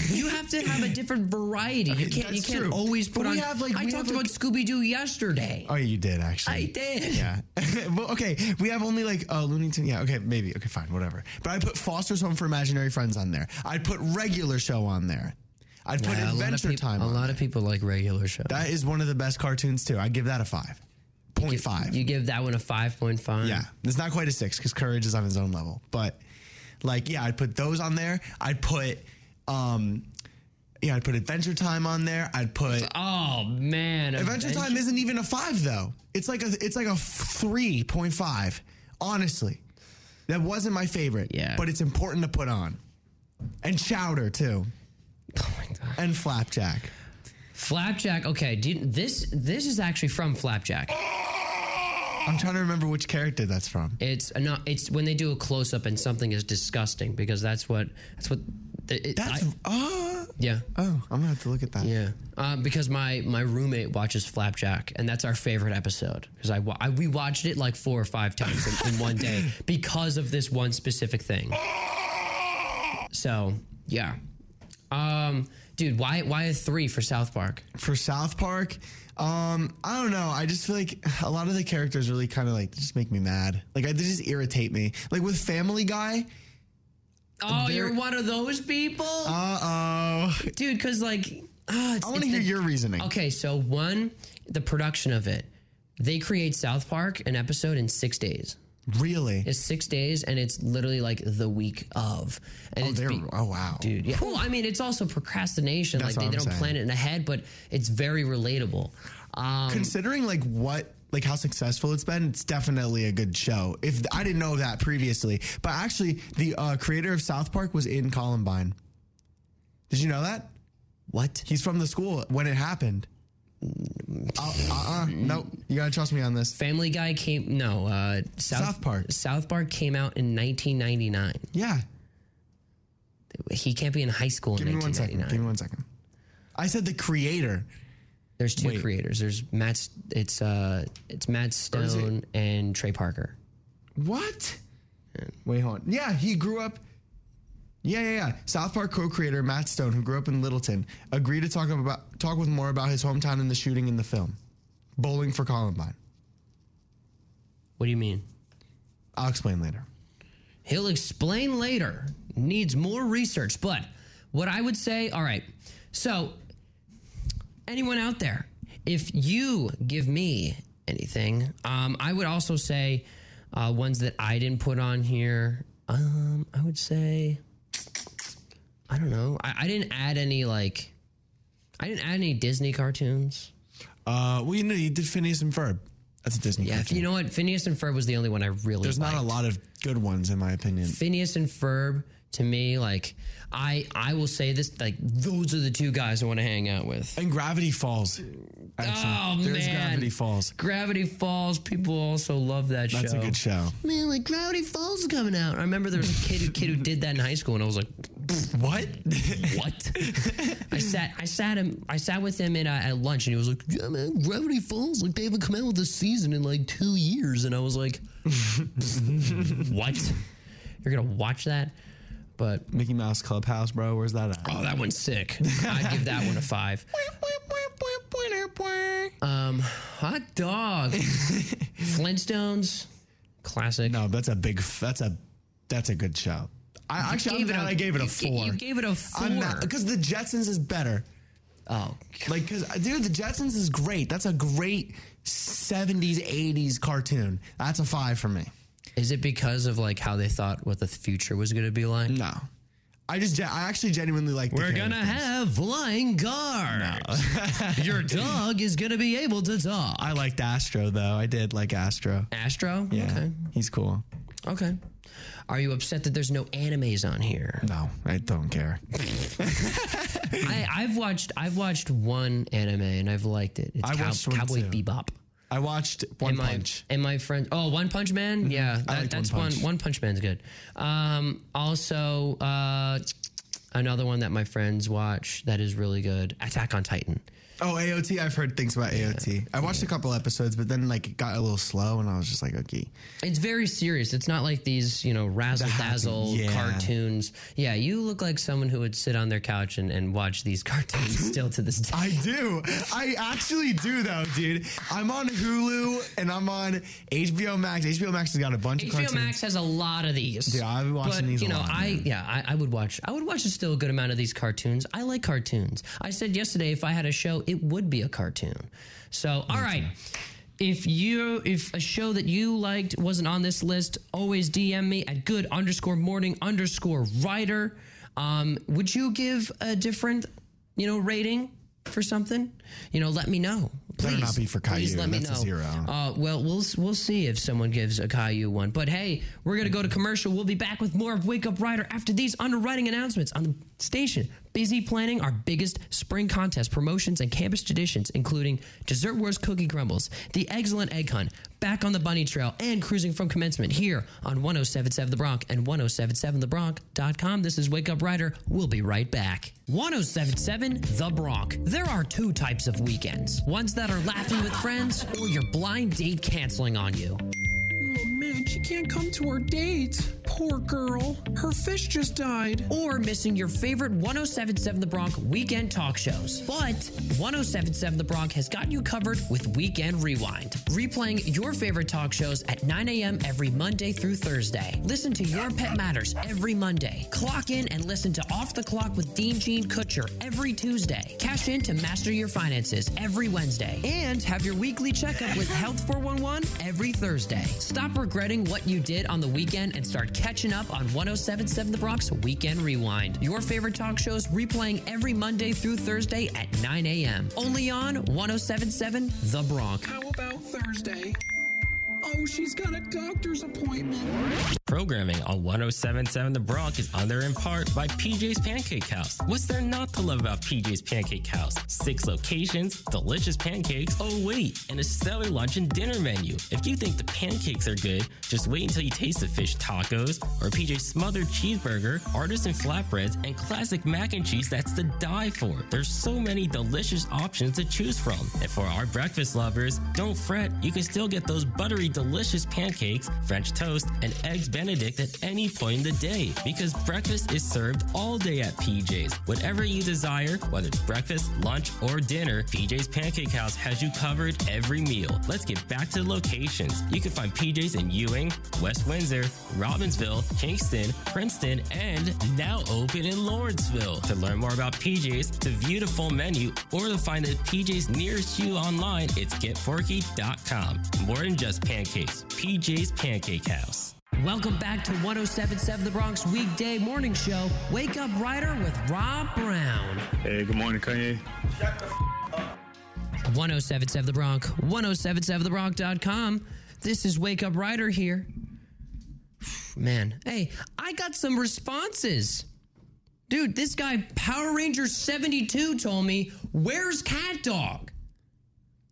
You have to have a different variety. You can't. You can't true. always But put we on. have, like- I talked about like- Scooby Doo yesterday. Oh, you did actually. I did. Yeah. well, okay. We have only like uh, Looney Tunes. Yeah. Okay. Maybe. Okay. Fine. Whatever. But I put Foster's Home for Imaginary Friends on there. I'd put regular show on there. I'd put Yeah, a lot of Adventure peop- Time. A lot there. of people like regular show. That is one of the best cartoons too. I'd give that a five. Point five. You give that one a five point five. Yeah, it's not quite a six because Courage is on his own level. But like, yeah, I'd put those on there. I'd put, um, yeah, I'd put Adventure Time on there. I'd put Oh man, Adventure Time isn't even a five though. It's like a it's like a three point five. Honestly, that wasn't my favorite. Yeah. but it's important to put on. And Chowder too, Oh my god. and Flapjack. Flapjack. Okay, do you- this this is actually from Flapjack. I'm trying to remember which character that's from. It's uh, no. It's when they do a close up and something is disgusting because that's what that's what. It, That's I- uh, yeah. oh, I'm gonna have to look at that. Yeah, uh, because my my roommate watches Flapjack, and that's our favorite episode. Because I, I we watched it like four or five times in, in one day because of this one specific thing. So yeah, um, dude, why why a three for South Park? for South Park, um, I don't know. I just feel like a lot of the characters really kind of like just make me mad. Like I, they just irritate me. Like with Family Guy. Oh, you're one of those people, Uh oh. dude. Because like, ah, it's, I want to hear the- your reasoning. Okay, so one, the production of it, they create South Park an episode in six days. Really? It's six days, and it's literally like the week of. And Oh, it's they're be- oh wow, dude. Yeah. Well, I mean, it's also procrastination. That's like they, they don't plan it in ahead, but it's very relatable. Um, Considering like what like how successful it's been, it's definitely a good show. If I didn't know that previously, but actually the uh, creator of South Park was in Columbine. Did you know that? what? He's from the school when it happened. Uh uh. Nope. You gotta trust me on this. Family Guy came. No, uh, South, South Park. South Park came out in 1999. Yeah. He can't be in high school Give in me one second. 1999. Give me one second. I said the creator. There's two Wait. creators. There's Matt. It's uh, it's Matt is it- Stone and Trey Parker. What? Wait, hold on. Yeah, he grew up. Yeah, yeah, yeah. South Park co-creator Matt Stone, who grew up in Littleton, agreed to talk about talk with more about his hometown and the shooting in the film, Bowling for Columbine. What do you mean? I'll explain later. He'll explain later. Needs more research. But what I would say, all right. So, anyone out there, if you give me anything, um, I would also say uh, ones that I didn't put on here. Um, I would say, I don't know. I, I didn't add any like, I didn't add any Disney cartoons. Uh, well, you know, you did Phineas and Ferb That's a Disney. Yeah, cartoon. you know what? Phineas and Ferb was the only one I really. There's not a lot of good ones in my opinion. Phineas and Ferb to me, like I I will say this, like those are the two guys I want to hang out with. And Gravity Falls. Actually, oh there's man, Gravity Falls. Gravity Falls. People also love that show. That's a good show. Man, like Gravity Falls is coming out. I remember there was a kid, kid who did that in high school, and I was like, "What? what?" I sat, I sat him, I sat with him in, uh, at lunch, and he was like, "Yeah, man, Gravity Falls, like they haven't come out with a season in like two years," and I was like, "What? You're gonna watch that?" But Mickey Mouse Clubhouse, bro, where's that at? Oh, that one's sick. I'd give that one a five. Um, hot dog, Flintstones, classic. No, that's a big. That's a that's a good show. I actually gave it a- I gave it a you- four. you gave it a four. because the Jetsons is better. Oh, like because dude, the Jetsons is great. That's a great '70s '80s cartoon. That's a five for me. Is it because of like how they thought what the future was going to be like? No, I just I actually genuinely like. We're gonna have flying cars. Your dog is gonna be able to talk. I liked Astro though. I did like Astro. Astro? Yeah, Okay. he's cool. Okay. Are you upset that there's no animes on here? No, I don't care. I, I've watched I've watched one anime and I've liked it. It's I Cow- Cowboy too. Bebop. I watched One and my, Punch. And my friend, oh, One Punch Man, yeah, I that, liked that's One one. Punch. One Punch Man's good. Um, also, uh, another one that my friends watch that is really good, Attack on Titan. Oh, AOT. I've heard things about AOT. I watched a couple episodes, but then like it got a little slow, and I was just like, okay. It's very serious. It's not like these, you know, razzle dazzle yeah. cartoons. Yeah, you look like someone who would sit on their couch and, and watch these cartoons still to this day. I do. I actually do though, dude. I'm on Hulu and I'm on HBO Max. HBO Max has got a bunch of cartoons. HBO. Max has a lot of these. Yeah, I've been watching but, these a You know, lot, I man. yeah, I, I would watch. I would watch still a good amount of these cartoons. I like cartoons. I said yesterday if I had a show, it would be a cartoon. So all right. If you if a show that you liked wasn't on this list, always DM me at good underscore morning underscore rider. Um, would you give a different, you know, rating for something? You know, let me know. Better Please, not be for please Caillou. let me That's a know. zero. Uh, well, we'll we'll see if someone gives a Caillou one. But hey, we're gonna go to commercial. We'll be back with more of Wake Up Rider after these underwriting announcements on the station. Busy planning our biggest spring contest promotions and campus traditions, including Dessert Wars Cookie Crumbles, the Excellent Egg Hunt, Back on the Bunny Trail, and Cruising from Commencement here on 1077 The Bronc and 1077thebronc.com. This is Wake Up Rider. We'll be right back. 1077 The Bronc. There are two types of weekends ones that are laughing with friends or your blind date canceling on you. Man, she can't come to our date. Poor girl. Her fish just died. Or missing your favorite 1077 The Bronc weekend talk shows. But 1077 The Bronc has got you covered with Weekend Rewind, replaying your favorite talk shows at 9 a.m. every Monday through Thursday. Listen to Your Pet Matters every Monday. Clock in and listen to Off the Clock with Dean Gene Kutcher every Tuesday. Cash in to master your finances every Wednesday. And have your weekly checkup with Health 411 every Thursday. Stop regretting what you did on the weekend and start catching up on 1077 The Bronc Weekend Rewind. Your favorite talk shows replaying every Monday through Thursday at 9 a.m. Only on 1077 The Bronc. How about Thursday? Oh, she's got a doctor's appointment. Programming on 1077 The Bronc is under in part by PJ's Pancake House. What's there not to love about PJ's Pancake House? Six locations, delicious pancakes. Oh, wait, and a stellar lunch and dinner menu. If you think the pancakes are good, just wait until you taste the fish tacos or PJ's smothered cheeseburger, artisan flatbreads, and classic mac and cheese that's to die for. There's so many delicious options to choose from. And for our breakfast lovers, don't fret, you can still get those buttery, delicious pancakes, French toast, and eggs Benedict at any point in the day because breakfast is served all day at PJ's. Whatever you desire, whether it's breakfast, lunch, or dinner, PJ's Pancake House has you covered every meal. Let's get back to the locations. You can find PJ's in Ewing, West Windsor, Robbinsville, Kingston, Princeton, and now open in Lawrenceville. To learn more about PJ's, to view the full menu, or to find the PJ's nearest you online, it's getforky.com. More than just pancakes, PJ's Pancake House. Welcome back to 1077 The Bronc weekday morning show. Wake Up Rider with Rob Brown. Hey, good morning, Kanye. 1077 The Bronc, 1077thebronc.com. This is Wake Up Rider here. Man, hey, I got some responses. Dude, this guy, Power Ranger 72, told me, Where's Cat Dog?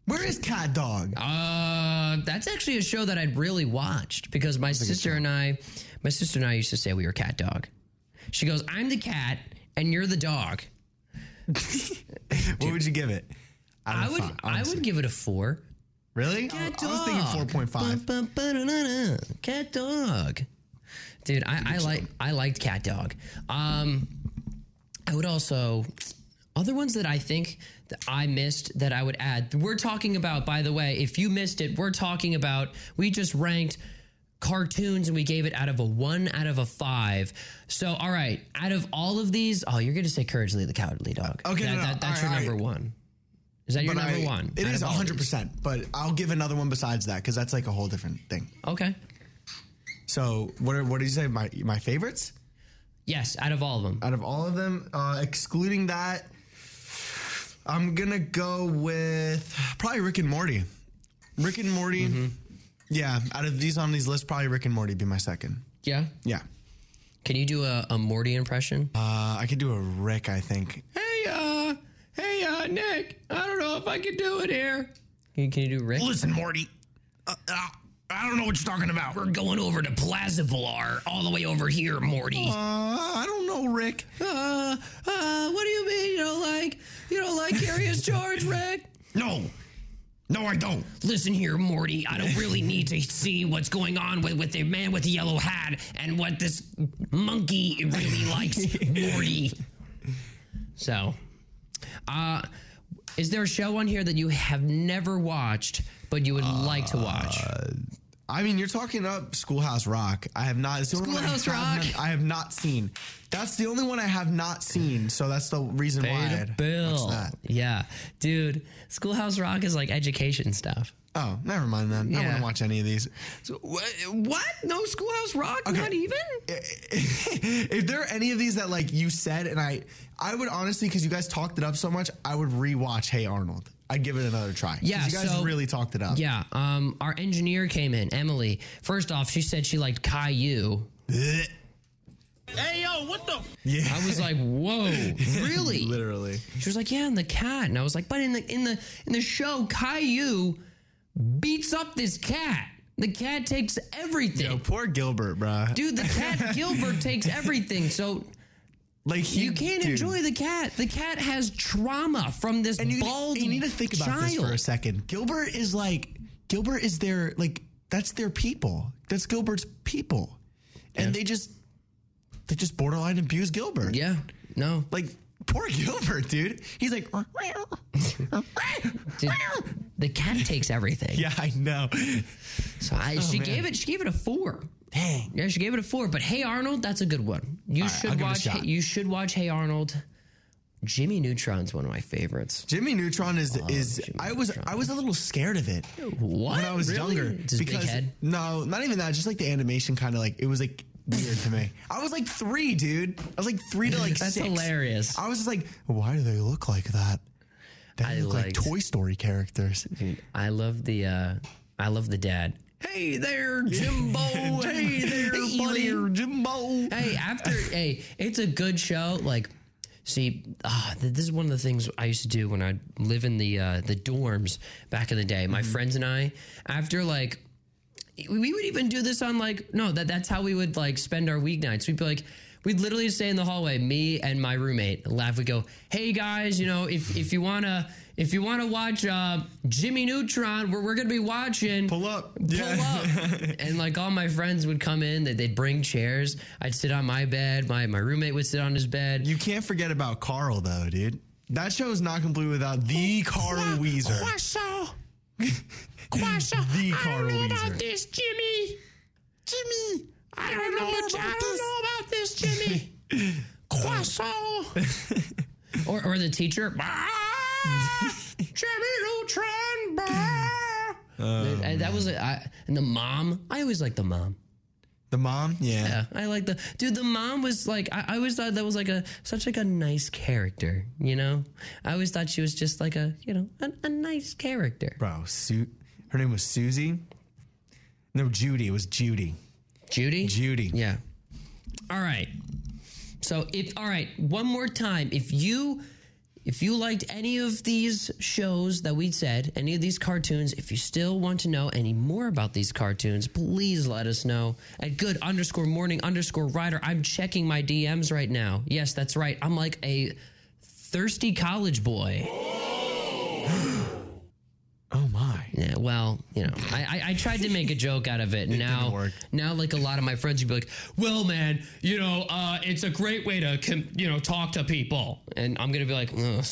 Where is Cat Dog? Uh, that's actually a show that I'd really watched because my sister and I, my sister and I used to say we were Cat Dog. She goes, I'm the cat and you're the dog. what would you give it? I would, five, I would give it a four. Really? Cat I was thinking dog. 4.5. Bum, bum, ba-da-da-da. Cat dog. Dude, I, I like I liked Cat Dog. Um, I would also other ones that I think I missed that I would add. We're talking about, by the way, if you missed it, we're talking about we just ranked cartoons and we gave it out of a one out of a five. So, all right, out of all of these, oh, you're going to say Courage the Cowardly Dog. Okay, that, no, no, that- that's all your right, number all one. Is that your But number I- one? It is out is of all of these? 100%, but I'll give another one besides that because that's like a whole different thing. Okay. So, what, are, what did you say? My, my favorites? Yes, out of all of them. Out of all of them, uh, excluding that, I'm to go with probably Rick and Morty. Rick and Morty. Mm-hmm. Yeah, out of these on these lists, probably Rick and Morty be my second. Yeah. Yeah. Can you do a, a Morty impression? Uh, I could do a Rick, I think. Hey, uh, hey, uh, Nick. I don't know if I can do it here. Can you, can you do Rick? Listen, Morty. Uh, uh, I don't know what you're talking about. We're going over to Plaza Villar, all the way over here, Morty. Uh, I don't know, Rick. Uh, uh, what do you mean you don't like you don't like Curious George, Rick? No. No, I don't. Listen here, Morty. I don't really need to see what's going on with, with the man with the yellow hat and what this monkey really likes, Morty. So, uh, is there a show on here that you have never watched but you would like to watch? I mean, you're talking up Schoolhouse Rock. I have not. It's the only one I Schoolhouse have Rock? not- I have not seen. That's the only one I have not seen. So that's the reason why. Pay the I'd bill. that. Yeah, dude. Schoolhouse Rock is like education stuff. Oh, never mind then. I Yeah. wouldn't watch any of these. So, what? what? No Schoolhouse Rock? Not even? if there are any of these that like you said, and I, I would honestly, because you guys talked it up so much, I would rewatch Hey Arnold. I'd give it another try. Yeah, you guys so- really talked it up. Yeah. Um, our engineer came in, Emily. First off, she said she liked Caillou. Hey, yo, what the? Yeah. I was like, "Whoa, really?" Literally. She was like, "Yeah, and the cat." And I was like, "But in the in the in the show, Caillou beats up this cat. The cat takes everything. Yo, poor Gilbert, bruh. Dude, the cat Gilbert takes everything. So like he- you can't dude. enjoy the cat. The cat has trauma from this And you, bald you need to think about child. this for a second. Gilbert is like Gilbert is their like that's their people. That's Gilbert's people, and they just they just borderline abuse Gilbert. Yeah, no, like poor Gilbert, dude. He's like, Dude, the cat takes everything. yeah, I know. So I, Oh, she man. gave it. She gave it a four. Dang. Yeah, she gave it a four. But Hey Arnold, that's a good one. You All should watch. shot. you should watch Hey Arnold. Jimmy Neutron's one of my favorites. Jimmy Neutron is is I was I was a little scared of it What? when I was Really? younger It's his big head? no, not even that. Just like the animation, kind of like it was like weird to me. I was like three, dude. I was like three to like That's six. hilarious. I was just like, why do they look like that? They I look like Toy Story characters. Dude, I love the. uh I love the dad. Hey there, Jimbo. hey there, Hey buddy. there, Jimbo. Hey, after hey, it's a good show. Like, see, ah, th- this is one of the things I used to do when I live in the uh, the dorms back in the day. My friends and I, after like, we would even do this on like no that that's how we would like spend our weeknights. We'd be like. We'd literally stay in the hallway, me and my roommate, laugh. We go, "Hey guys, you know, if if you wanna if you wanna watch uh, Jimmy Neutron, we're, we're gonna be watching. Pull up, pull Yeah. up." and like all my friends would come in, they, they'd bring chairs. I'd sit on my bed. My my roommate would sit on his bed. You can't forget about Carl though, dude. That show is not complete without the Carl Wheezer. Quasho, Quasho. The Carl Wheezer. this, Jimmy. Jimmy, I don't know. About I don't know about this, Jimmy. Quasho. or or the teacher. "Ah, Jimmy Neutron. bah." Oh, and that was a, I, and the mom. I always like the mom. The mom, yeah. Yeah, I like the dude. The mom was like, I, I always thought that was like a such like a nice character. You know, I always thought she was just like a you know a, a nice character. Bro, Su- her name was Susie. No, Judy. It was Judy. Judy. Judy. Yeah. All right. So if all right, one more time, if you if you liked any of these shows that we said, any of these cartoons, if you still want to know any more about these cartoons, please let us know at good underscore morning underscore rider. I'm checking my DMs right now. Yes, that's right. I'm like a thirsty college boy. Oh my. Yeah, well, you know, I, I, I tried to make a joke out of it. and now, now, like a lot of my friends would be like, "Well, man, you know, uh, it's a great way to, com- you know, talk to people." And I'm gonna be like, "Ugh,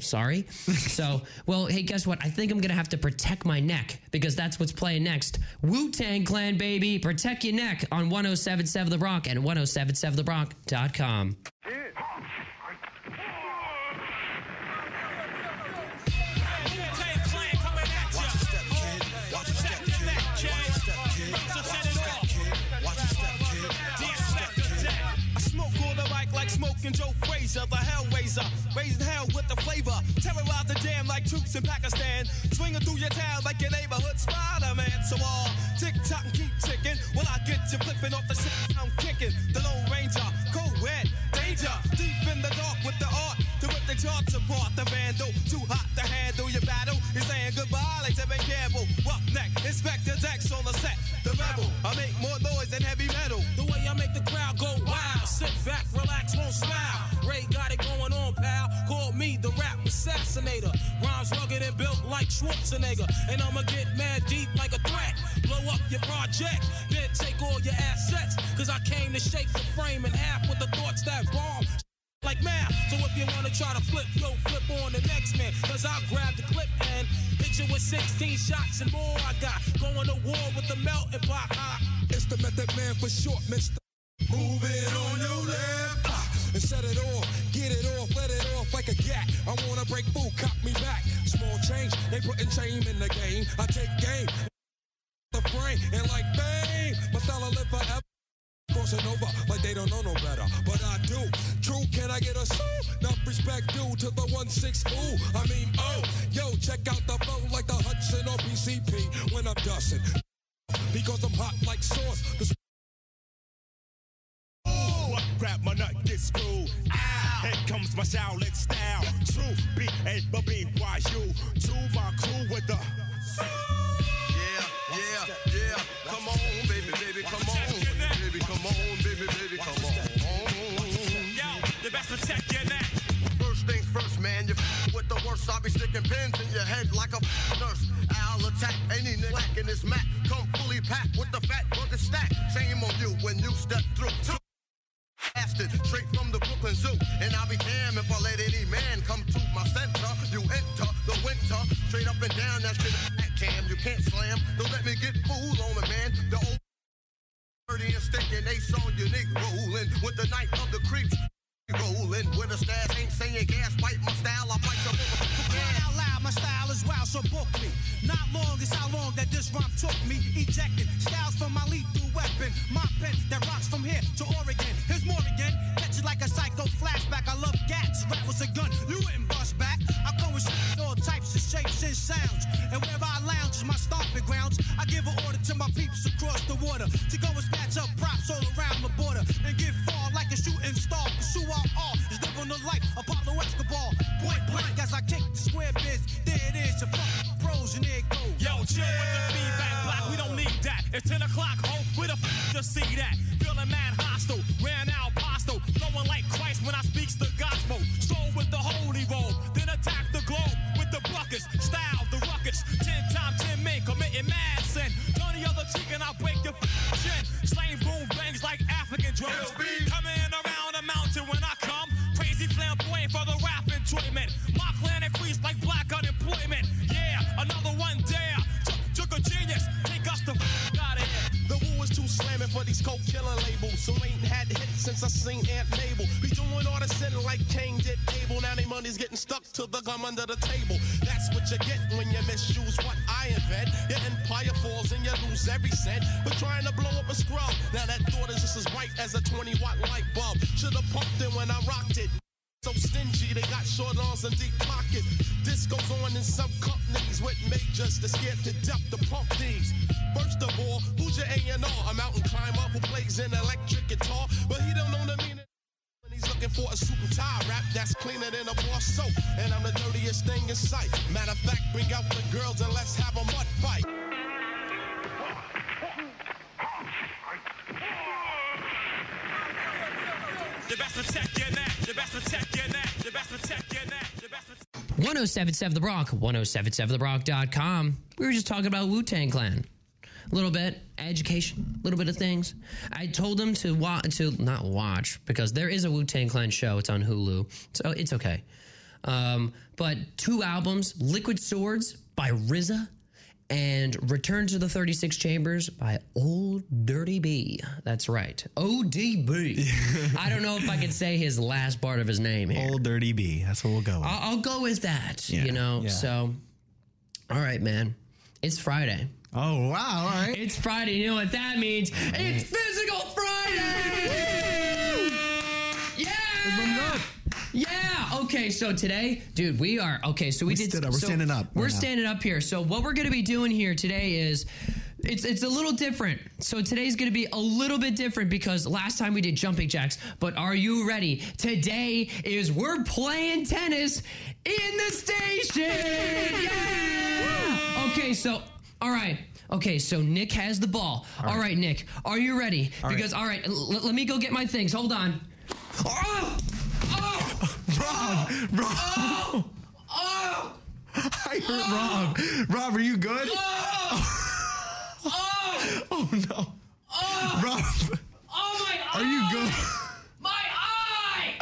"Sorry." so, well, hey, guess what? I think I'm gonna have to protect my neck because that's what's playing next. Wu Tang Clan, baby, protect your neck on 107.7 The Bronc and 107.7thebronc.com. I Frazier, the Hellraiser, raising hell with the flavor, terrorize the jam like troops in Pakistan, swinging through your town like your neighborhood Spider-Man. So all tick tock and keep ticking, while I get you flipping off the shit I'm kicking. The Lone Ranger, co-ed, danger, deep in the dark with the art to rip the charts apart. The vandal, too hot to handle your battle. You're saying goodbye like Tevin Campbell. Rough neck, Inspector Dex on the set. The rebel, I make more noise than heavy metal. The way I make the crowd go wild. Sit back, assassinator. Rhymes rugged and built like Schwarzenegger. And I'ma get mad deep like a threat. Blow up your project, then take all your assets. Cause I came to shake the frame in half with the thoughts that bomb. Like math, so if you wanna try to flip, yo, flip on the next man. Cause I'll grab the clip and hit you with 16 shots and more. I got going to war with the melting pot. It's the method man for short, mister. Move it on your left. Ah, and set it off, I wanna break food, cop me back. Small change, they putting shame in the game. I take game, the frame, and like bang, my style live forever. Crossing over like they don't know no better, but I do. True, can I get a soul? Enough respect due to the one six ooh. I mean, oh, yo, check out the flow like the Hudson or PCP when I'm dusting. Because I'm hot like sauce. Ooh, grab my nut, get screwed. Comes my Shaolin style. True, B A B B Y U. To my crew with the. Yeah, yeah, yeah. Come on, baby, baby, come on. Baby, come on, baby, baby, come on. Yo, you best protect your neck. First things first, man. You f- with the worst. I'll be sticking pins in your head like a nurse. I'll attack any nigga lacking this Mac. Come fully packed with the fat bucket stack. Shame on you when you step through. Bastard, straight from the Brooklyn Zoo. And I'll be damned if I let any man come to my center. You enter the winter, straight up and down that shit. That jam, you can't slam. Don't let me get fooled on it, man. The old dirty and stinking ace on your nigga rolling with the night of the creeps. Rolling with a stash, ain't saying gas, bite my style, I fight your long is how long that this rhyme took me. Ejecting styles from my lethal weapon. My pen that rocks from here to Oregon. Here's more again. Catch it like a psycho flashback. I love gats. Rap was a under the table. 1077 The Bronc, 1077thebronc.com. We were just talking about Wu Tang Clan. A little bit, education, a little bit of things. I told them to watch, to not watch, because there is a Wu Tang Clan show. It's on Hulu. So it's okay. Um, but two albums Liquid Swords by RZA and Return to the 36 Chambers by Old Dirty B. That's right. ODB. I don't know if I can say his last part of his name here. Old Dirty B. That's what we'll go with. I'll, I'll go with that. Yeah, you know. yeah. So, all right, man. It's Friday. Oh wow! All right. It's Friday. You know what that means? It's Physical Friday. Okay. So today, dude, we are okay. So we, We did. up. We're so standing up We're right standing up here. So what we're gonna be doing here today is. It's, it's a little different. So today's going to be a little bit different because last time we did jumping jacks. But are you ready? Today is we're playing tennis in the station. Yeah. Okay, so all right. Okay, so Nick has the ball. All right, Nick, are you ready? All right. because all right, l- let me go get my things. Hold on. Oh! Oh! Rob, Rob. Oh! Oh! I hurt Rob. Rob, are you good? Oh! Oh! Oh no. Oh! Rob, Oh my eye! are you good? My eye!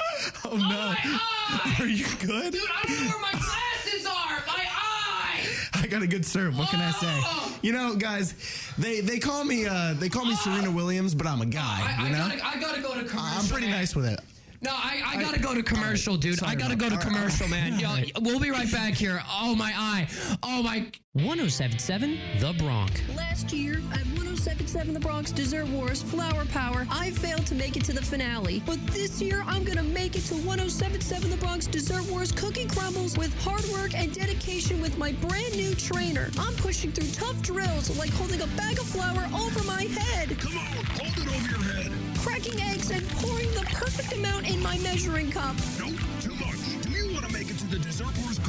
Oh no. eye! Are you good? Dude, I don't know where my glasses are. My eye! I got a good serve. What can I say? Oh! You know, guys, they they call me uh they call me Serena Williams, but I'm a guy. I, I you know, gotta, I gotta go to commercial. I'm pretty man. nice with it. No, I, I gotta go to commercial, dude. Sorry I gotta go to that. Commercial, all right. man. Yo, All right. we'll be right back here. Oh my eye. Oh my. 1077 The Bronc. Last year at 1077 The Bronc Dessert Wars Flower Power, I failed to make it to the finale. But this year, I'm going to make it to 1077 The Bronc Dessert Wars Cookie Crumbles with hard work and dedication with my brand new trainer. I'm pushing through tough drills like holding a bag of flour over my head. Come on, hold it over your head. Cracking eggs and pouring the perfect amount in my measuring cup. Nope, too much. Do you want to make it to the Dessert Wars?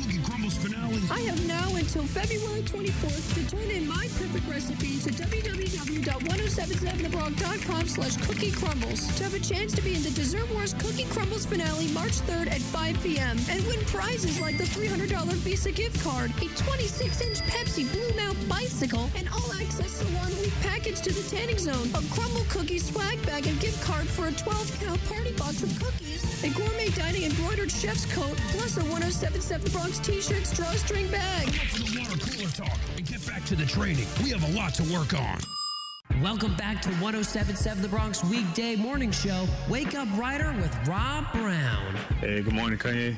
I have now until February 24th to turn in my perfect recipe to www.1077thebronc.com slash cookie crumbles to have a chance to be in the Dessert Wars Cookie Crumbles finale March 3rd at 5 p.m. and win prizes like the $300 Visa gift card, a 26-inch Pepsi Blue Mount bicycle, an all-access salon week package to the tanning zone, a crumble cookie swag bag and gift card for a 12-count party box of cookies, a gourmet dining embroidered chef's coat, plus a 1077 Bronc t-shirt drawstring bag. For the water cooler talk and get back to the training. We have a lot to work on. Welcome back to 1077 The Bronc weekday morning show. Wake Up Rider with Rob Brown. Hey, good morning, Kanye.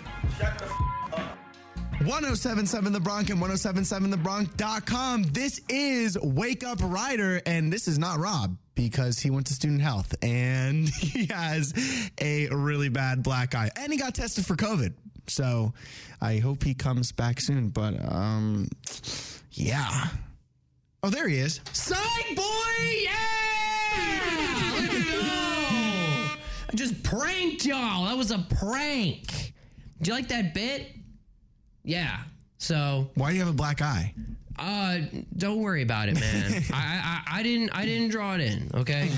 1077 The Bronc and 1077thebronc.com. This is Wake Up Rider, and this is not Rob because he went to student health and he has a really bad black eye and he got tested for COVID. So I hope he comes back soon. But um, yeah. Oh, there he is. Psych boy! Yeah! Let's go! I just pranked y'all. That was a prank. Do you like that bit? Yeah. So why do you have a black eye? Uh, don't worry about it, man. I, I I didn't I didn't draw it in. Okay.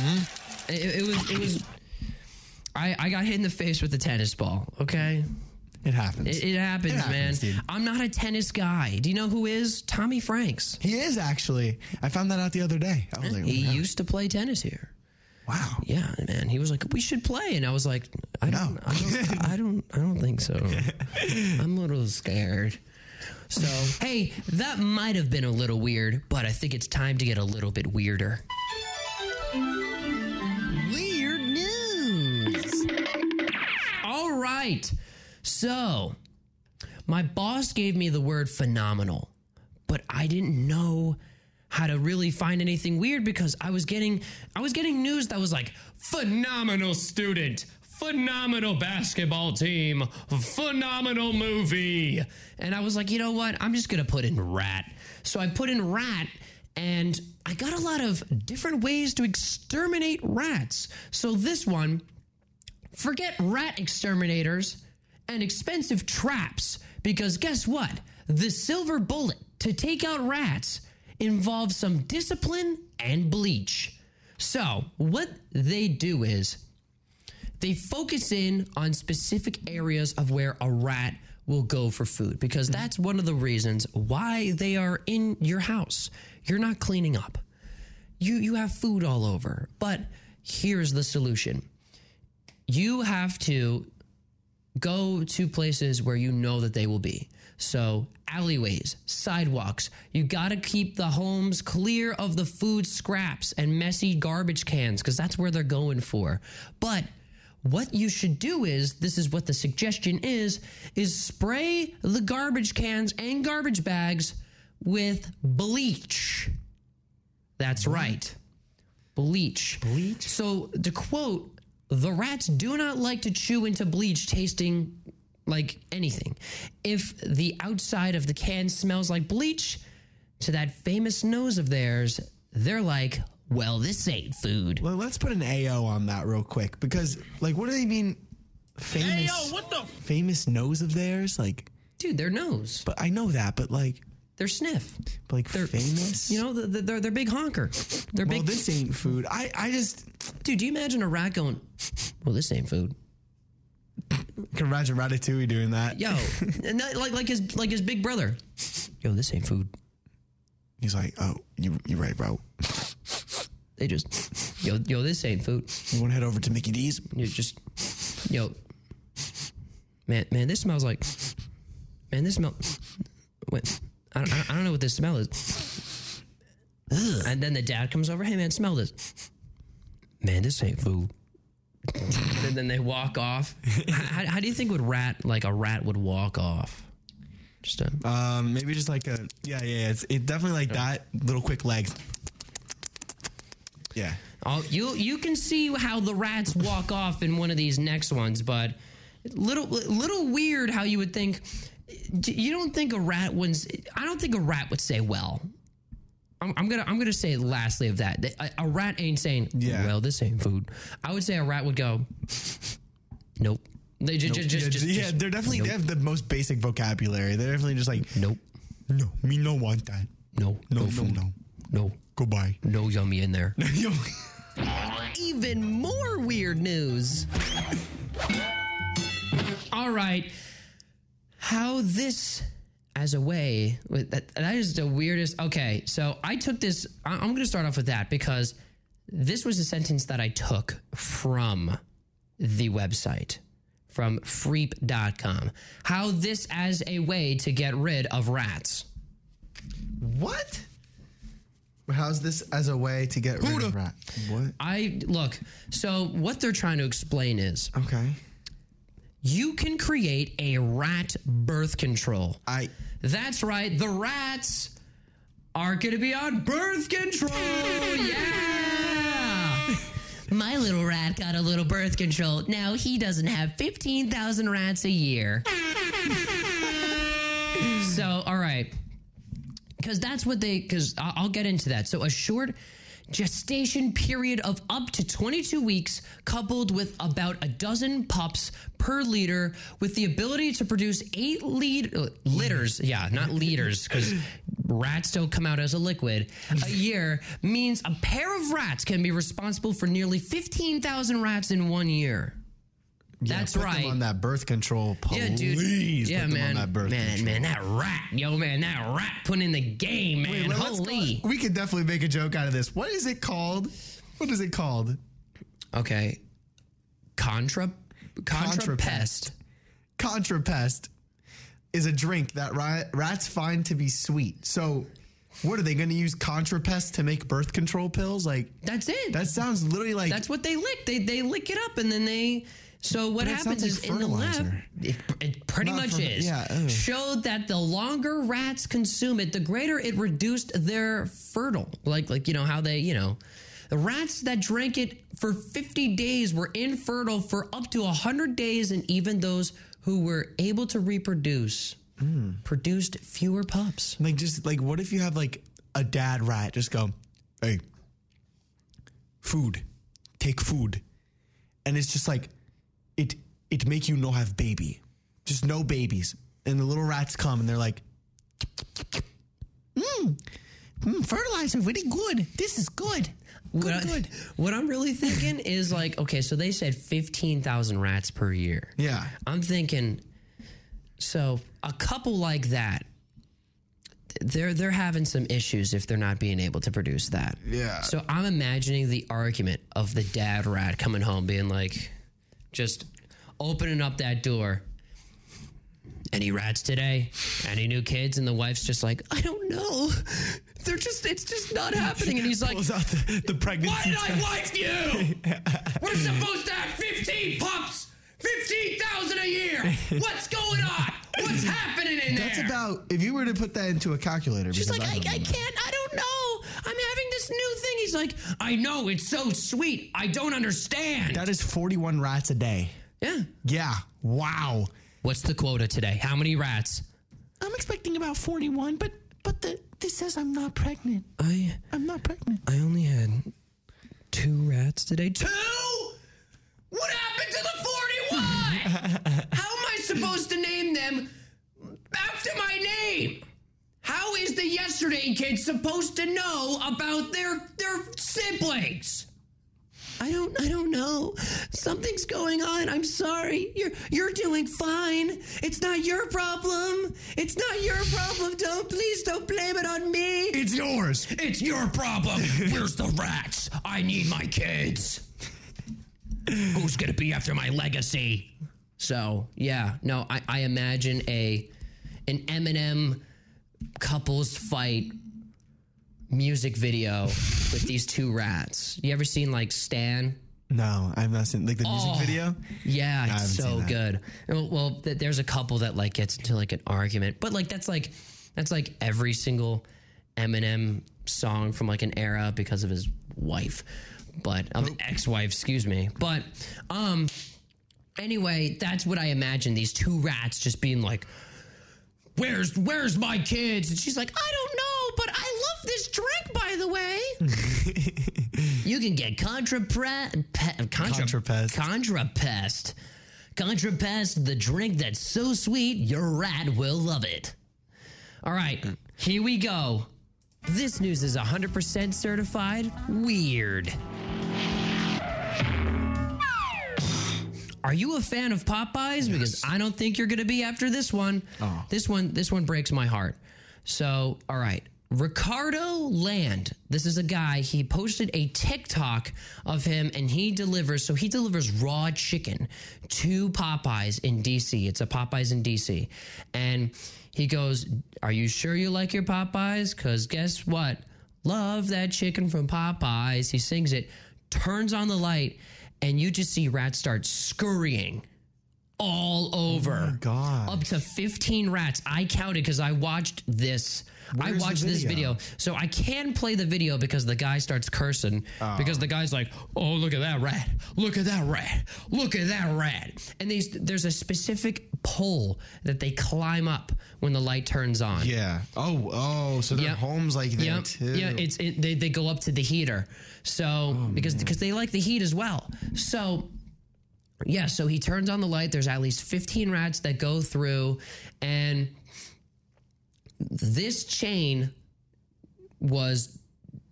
It, it was it was. I I got hit in the face with a tennis ball. Okay. It happens. It, it happens, It happens, man. dude. I'm not a tennis guy. Do you know who is Tommy Franks? He is actually. I found that out the other day. I was like, he wow. used to play tennis here. Wow. Yeah, man. He was like, "We should play," and I was like, "I don't, I don't, I don't, I don't think so. I'm a little scared." So, hey, that might have been a little weird, but I think it's time to get a little bit weirder. Weird news. All right. So, My boss gave me the word phenomenal, but I didn't know how to really find anything weird because I was getting I was getting news that was like phenomenal student, phenomenal basketball team, phenomenal movie. And I was like, you know what? I'm just gonna put in rat. So I put in rat and I got a lot of different ways to exterminate rats. So this one, forget rat exterminators and expensive traps because guess what? The silver bullet to take out rats involves some discipline and bleach. So, what they do is they focus in on specific areas of where a rat will go for food because mm-hmm. that's one of the reasons why they are in your house. You're not cleaning up. You you have food all over. But here's the solution. You have to go to places where you know that they will be. So, alleyways, sidewalks, you got to keep the homes clear of the food scraps and messy garbage cans because that's where they're going for. But what you should do is this is what the suggestion is is spray the garbage cans and garbage bags with bleach. That's right. Bleach. Bleach. So to quote, the rats do not like to chew into bleach tasting like anything. If the outside of the can smells like bleach, to that famous nose of theirs, they're like, well, this ain't food. Well, let's put an AO on that real quick because, like, what do they mean? Famous, Hey, yo, what the? famous nose of theirs, like, dude, their nose. But I know that, but like, their sniff. But like, They're famous. You know, the- the- they're they're big honker. They're well, big. this ain't food. I I just, dude, do you imagine a rat going? Well, this ain't food. can imagine Ratatouille doing that. Yo, and that- like like his like his big brother. Yo, this ain't food. He's like, oh, you you right, bro. They just, yo, yo, this ain't food. You want to head over to Mickey D's? You just, yo, man, man, this smells like, man, this smell. Wait, I don't, I don't- I don't know what this smell is. And then the dad comes over. Hey, man, smell this. Man, this ain't food. and then they walk off. how, how do you think would rat like a rat would walk off? Just a, Um, maybe just like a yeah, yeah. yeah. It's it definitely like that. Little quick legs. Yeah. Oh, you you can see how the rats walk off in one of these next ones, but little little weird how you would think. You don't think a rat would? I don't think a rat would say well. I'm, I'm gonna I'm gonna say lastly of that a, a rat ain't saying Yeah. well this ain't food. I would say a rat would go nope. They just, Nope. just, yeah, just, yeah, just- they're definitely nope. they have the most basic vocabulary. They're definitely just like nope, no, me no want that. no No, no no, food. no. no Goodbye. no yummy in there. Even more weird news. All right. How this as a way that, that is the weirdest. Okay, so I took this. I'm going to start off with that because this was a sentence that I took from the website from freep.com. How this as a way to get rid of rats. What? How's this as a way to get rid of rat? What? I look, so what they're trying to explain is Okay. You can create a rat birth control. I That's right, the rats are going to be on birth control. yeah. My little rat got a little birth control. Now he doesn't have 15,000 rats a year. so, all right. Because that's what they, because I'll I'll get into that. So, a short gestation period of up to 22 weeks, coupled with about a dozen pups per liter, with the ability to produce eight lit- uh, liters, yeah, not liters, because rats don't come out as a liquid, a year, means a pair of rats can be responsible for nearly 15,000 rats in one year. Yeah, That's put right. on that birth control. Please Yeah, dude. Yeah, put man. On that birth man, control. man, that rat, yo, man, that rat putting in the game, man. Wait, Holy. call- we could definitely make a joke out of this. What is it called? What is it called? Okay. Contra contrapest. Contrapest is a drink that ra- rats find to be sweet. So, what are they going to use contrapest to make birth control pills? Like That's it. that sounds literally like That's what they lick. They they lick it up and then they So what happens is in the lab, it, it pretty Not much is. yeah. Showed that the longer rats consume it, the greater it reduced their fertile. Like like you know how they you know, the rats that drank it for 50 days were infertile for up to 100 days, and even those who were able to reproduce hmm. produced fewer pups. Like just like what if you have like a dad rat just go, hey, food, take food, and it's just like it it make you no have baby, just no babies, and the little rats come and they're like, mm, mm, fertilizer, really good. This is good. What, I, what I'm really thinking is like, okay, so they said 15,000 rats per year. Yeah. I'm thinking, so a couple like that, they're they're having some issues if they're not being able to produce that. Yeah. So I'm imagining the argument of the dad rat coming home, being like, just opening up that door. Any rats today? Any new kids? And the wife's just like, I don't know. They're just, it's just not happening. And he's like, Pulls out the, the pregnancy. Why did I wife you? We're supposed to have 15 pups, 15,000 a year. What's going on? What's happening in there? That's about if you were to put that into a calculator. She's because like, I, don't I can't, I don't know. I'm having this new thing. He's like, I know, it's so sweet. I don't understand. That is 41 rats a day. Yeah. Yeah. Wow. What's the quota today? How many rats? I'm expecting about 41, but but the, this says I'm not pregnant. I I'm not pregnant. I only had two rats today. Two? What happened to the 41? How am I supposed to name them after my name? How is the yesterday kid supposed to know about their their siblings? I don't I don't know. Something's going on. I'm sorry. You're you're doing fine. It's not your problem. It's not your problem. Don't please don't blame it on me. It's yours. It's your problem. Where's the rats? I need my kids. Who's gonna be after my legacy? So yeah, no, I, I imagine a an Eminem couples fight music video with these two rats. You ever seen like Stan? No, I've not seen like the music Oh, video. Yeah, it's so good. Well, well, th- there's a couple that like gets into like an argument, but like that's like that's like every single Eminem song from like an era because of his wife, but of ex-wife, excuse me. But um, anyway, that's what I imagine these two rats just being like, "Where's where's my kids?" And she's like, "I don't know, but I love this drink, by the way." you can get contrapre- pe- contra- Contrapest. Contrapest. Contrapest, the drink that's so sweet, your rat will love it. All right, here we go. This news is 100% certified weird. Are you a fan of Popeyes? Because I don't think you're going to be after this one. Oh. This one this one breaks my heart. So, all right. Ricardo Land. This is a guy. He posted a TikTok of him and he delivers so he delivers raw chicken to Popeyes in DC. It's a Popeyes in DC. And he goes, "Are you sure you like your Popeyes cuz guess what? Love that chicken from Popeyes." He sings it, turns on the light, and you just see rats start scurrying all over. Oh God. Up to 15 rats. I counted because I watched this. I Where's watched this video? So I can play the video because the guy starts cursing. Oh. Because the guy's like, oh, look at that rat. Look at that rat. Look at that rat. And these, there's a specific pole that they climb up when the light turns on. Yeah. Oh, oh, so their Yep. homes like that Yep. too. Yeah, it's it, they they go up to the heater. So Oh, because because they like the heat as well. So yeah, so he turns on the light. There's at least 15 rats that go through, and this chain was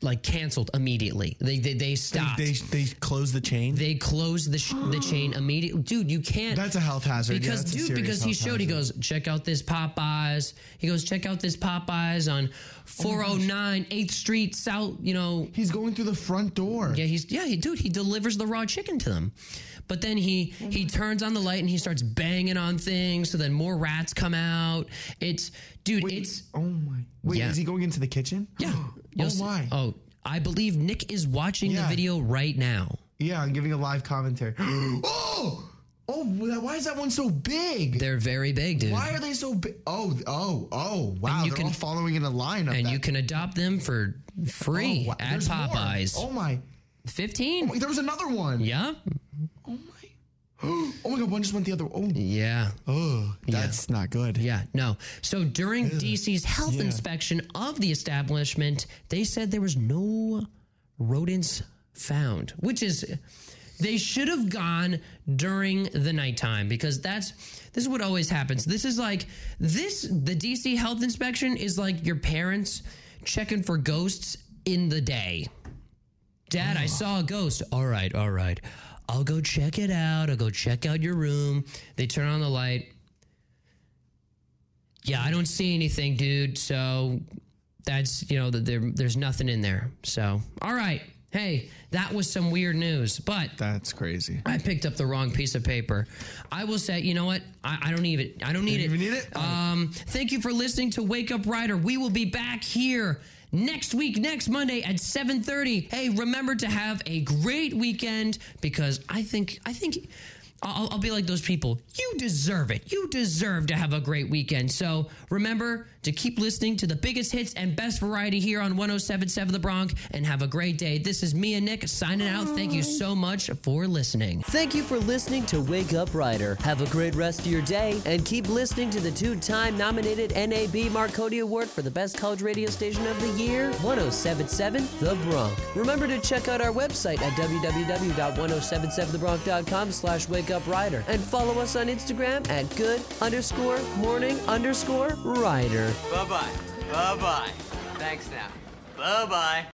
like canceled immediately. They they, they stopped. They, they they close the chain. They closed the sh- the chain immediately. Dude, you can't. That's a health hazard. Because a dude, because he showed, he goes, check out this Popeyes. He goes, check out this Popeyes on 409 8th Street South. You know, he's going through the front door. Yeah, he's yeah, he dude, he delivers the raw chicken to them. But then he he turns on the light and he starts banging on things. So then more rats come out. It's dude, it's oh my. Wait, Yeah. is he going into the kitchen? Yeah. oh see- my. Oh, I believe Nick is watching Yeah. the video right now. Yeah, I'm giving a live commentary. oh, Oh, why is that one so big? They're very big, dude. Why are they so big? Oh, oh, oh, oh! Wow, And you they're can- all following in a line. Of and that. you can adopt them for free Oh, wow. at There's more. Popeyes. Oh my! 15. there was another one. Yeah. Oh my Oh my god! One just went the other. Oh Yeah. Oh, that's not good. Yeah, no. So during DC's health Yeah. inspection of the establishment, they said there was no rodents found, which is they should have gone during the nighttime because that's this is what always happens. This is like this the DC health inspection is like your parents checking for ghosts in the day. Dad, I ah. saw a ghost. All right, all right. I'll go check it out. I'll go check out your room. They turn on the light. Yeah, I don't see anything, dude. So that's, you know, that there, there's nothing in there. So, all right. Hey, that was some weird news, but that's crazy. I picked up the wrong piece of paper. I will say, you know what? I, I don't need it. I don't need You it. don't even need it? Um, thank you for listening to Wake Up Rider. We will be back here next week, next Monday at 7:30. Hey, remember to have a great weekend because I think I think I'll, I'll be like those people. You deserve it. You deserve to have a great weekend. So remember to keep listening to the biggest hits and best variety here on 1077 The Bronc and have a great day. This is me and Nick signing out. Thank you so much for listening. Thank you for listening to Wake Up Rider. Have a great rest of your day and keep listening to the two time nominated NAB Marconi Award for the Best College Radio Station of the Year, 1077 The Bronc. Remember to check out our website at www.1077thebronc.com slash wake up rider and follow us on Instagram at good underscore morning underscore rider. Bye bye. Bye bye. Thanks now. Bye bye.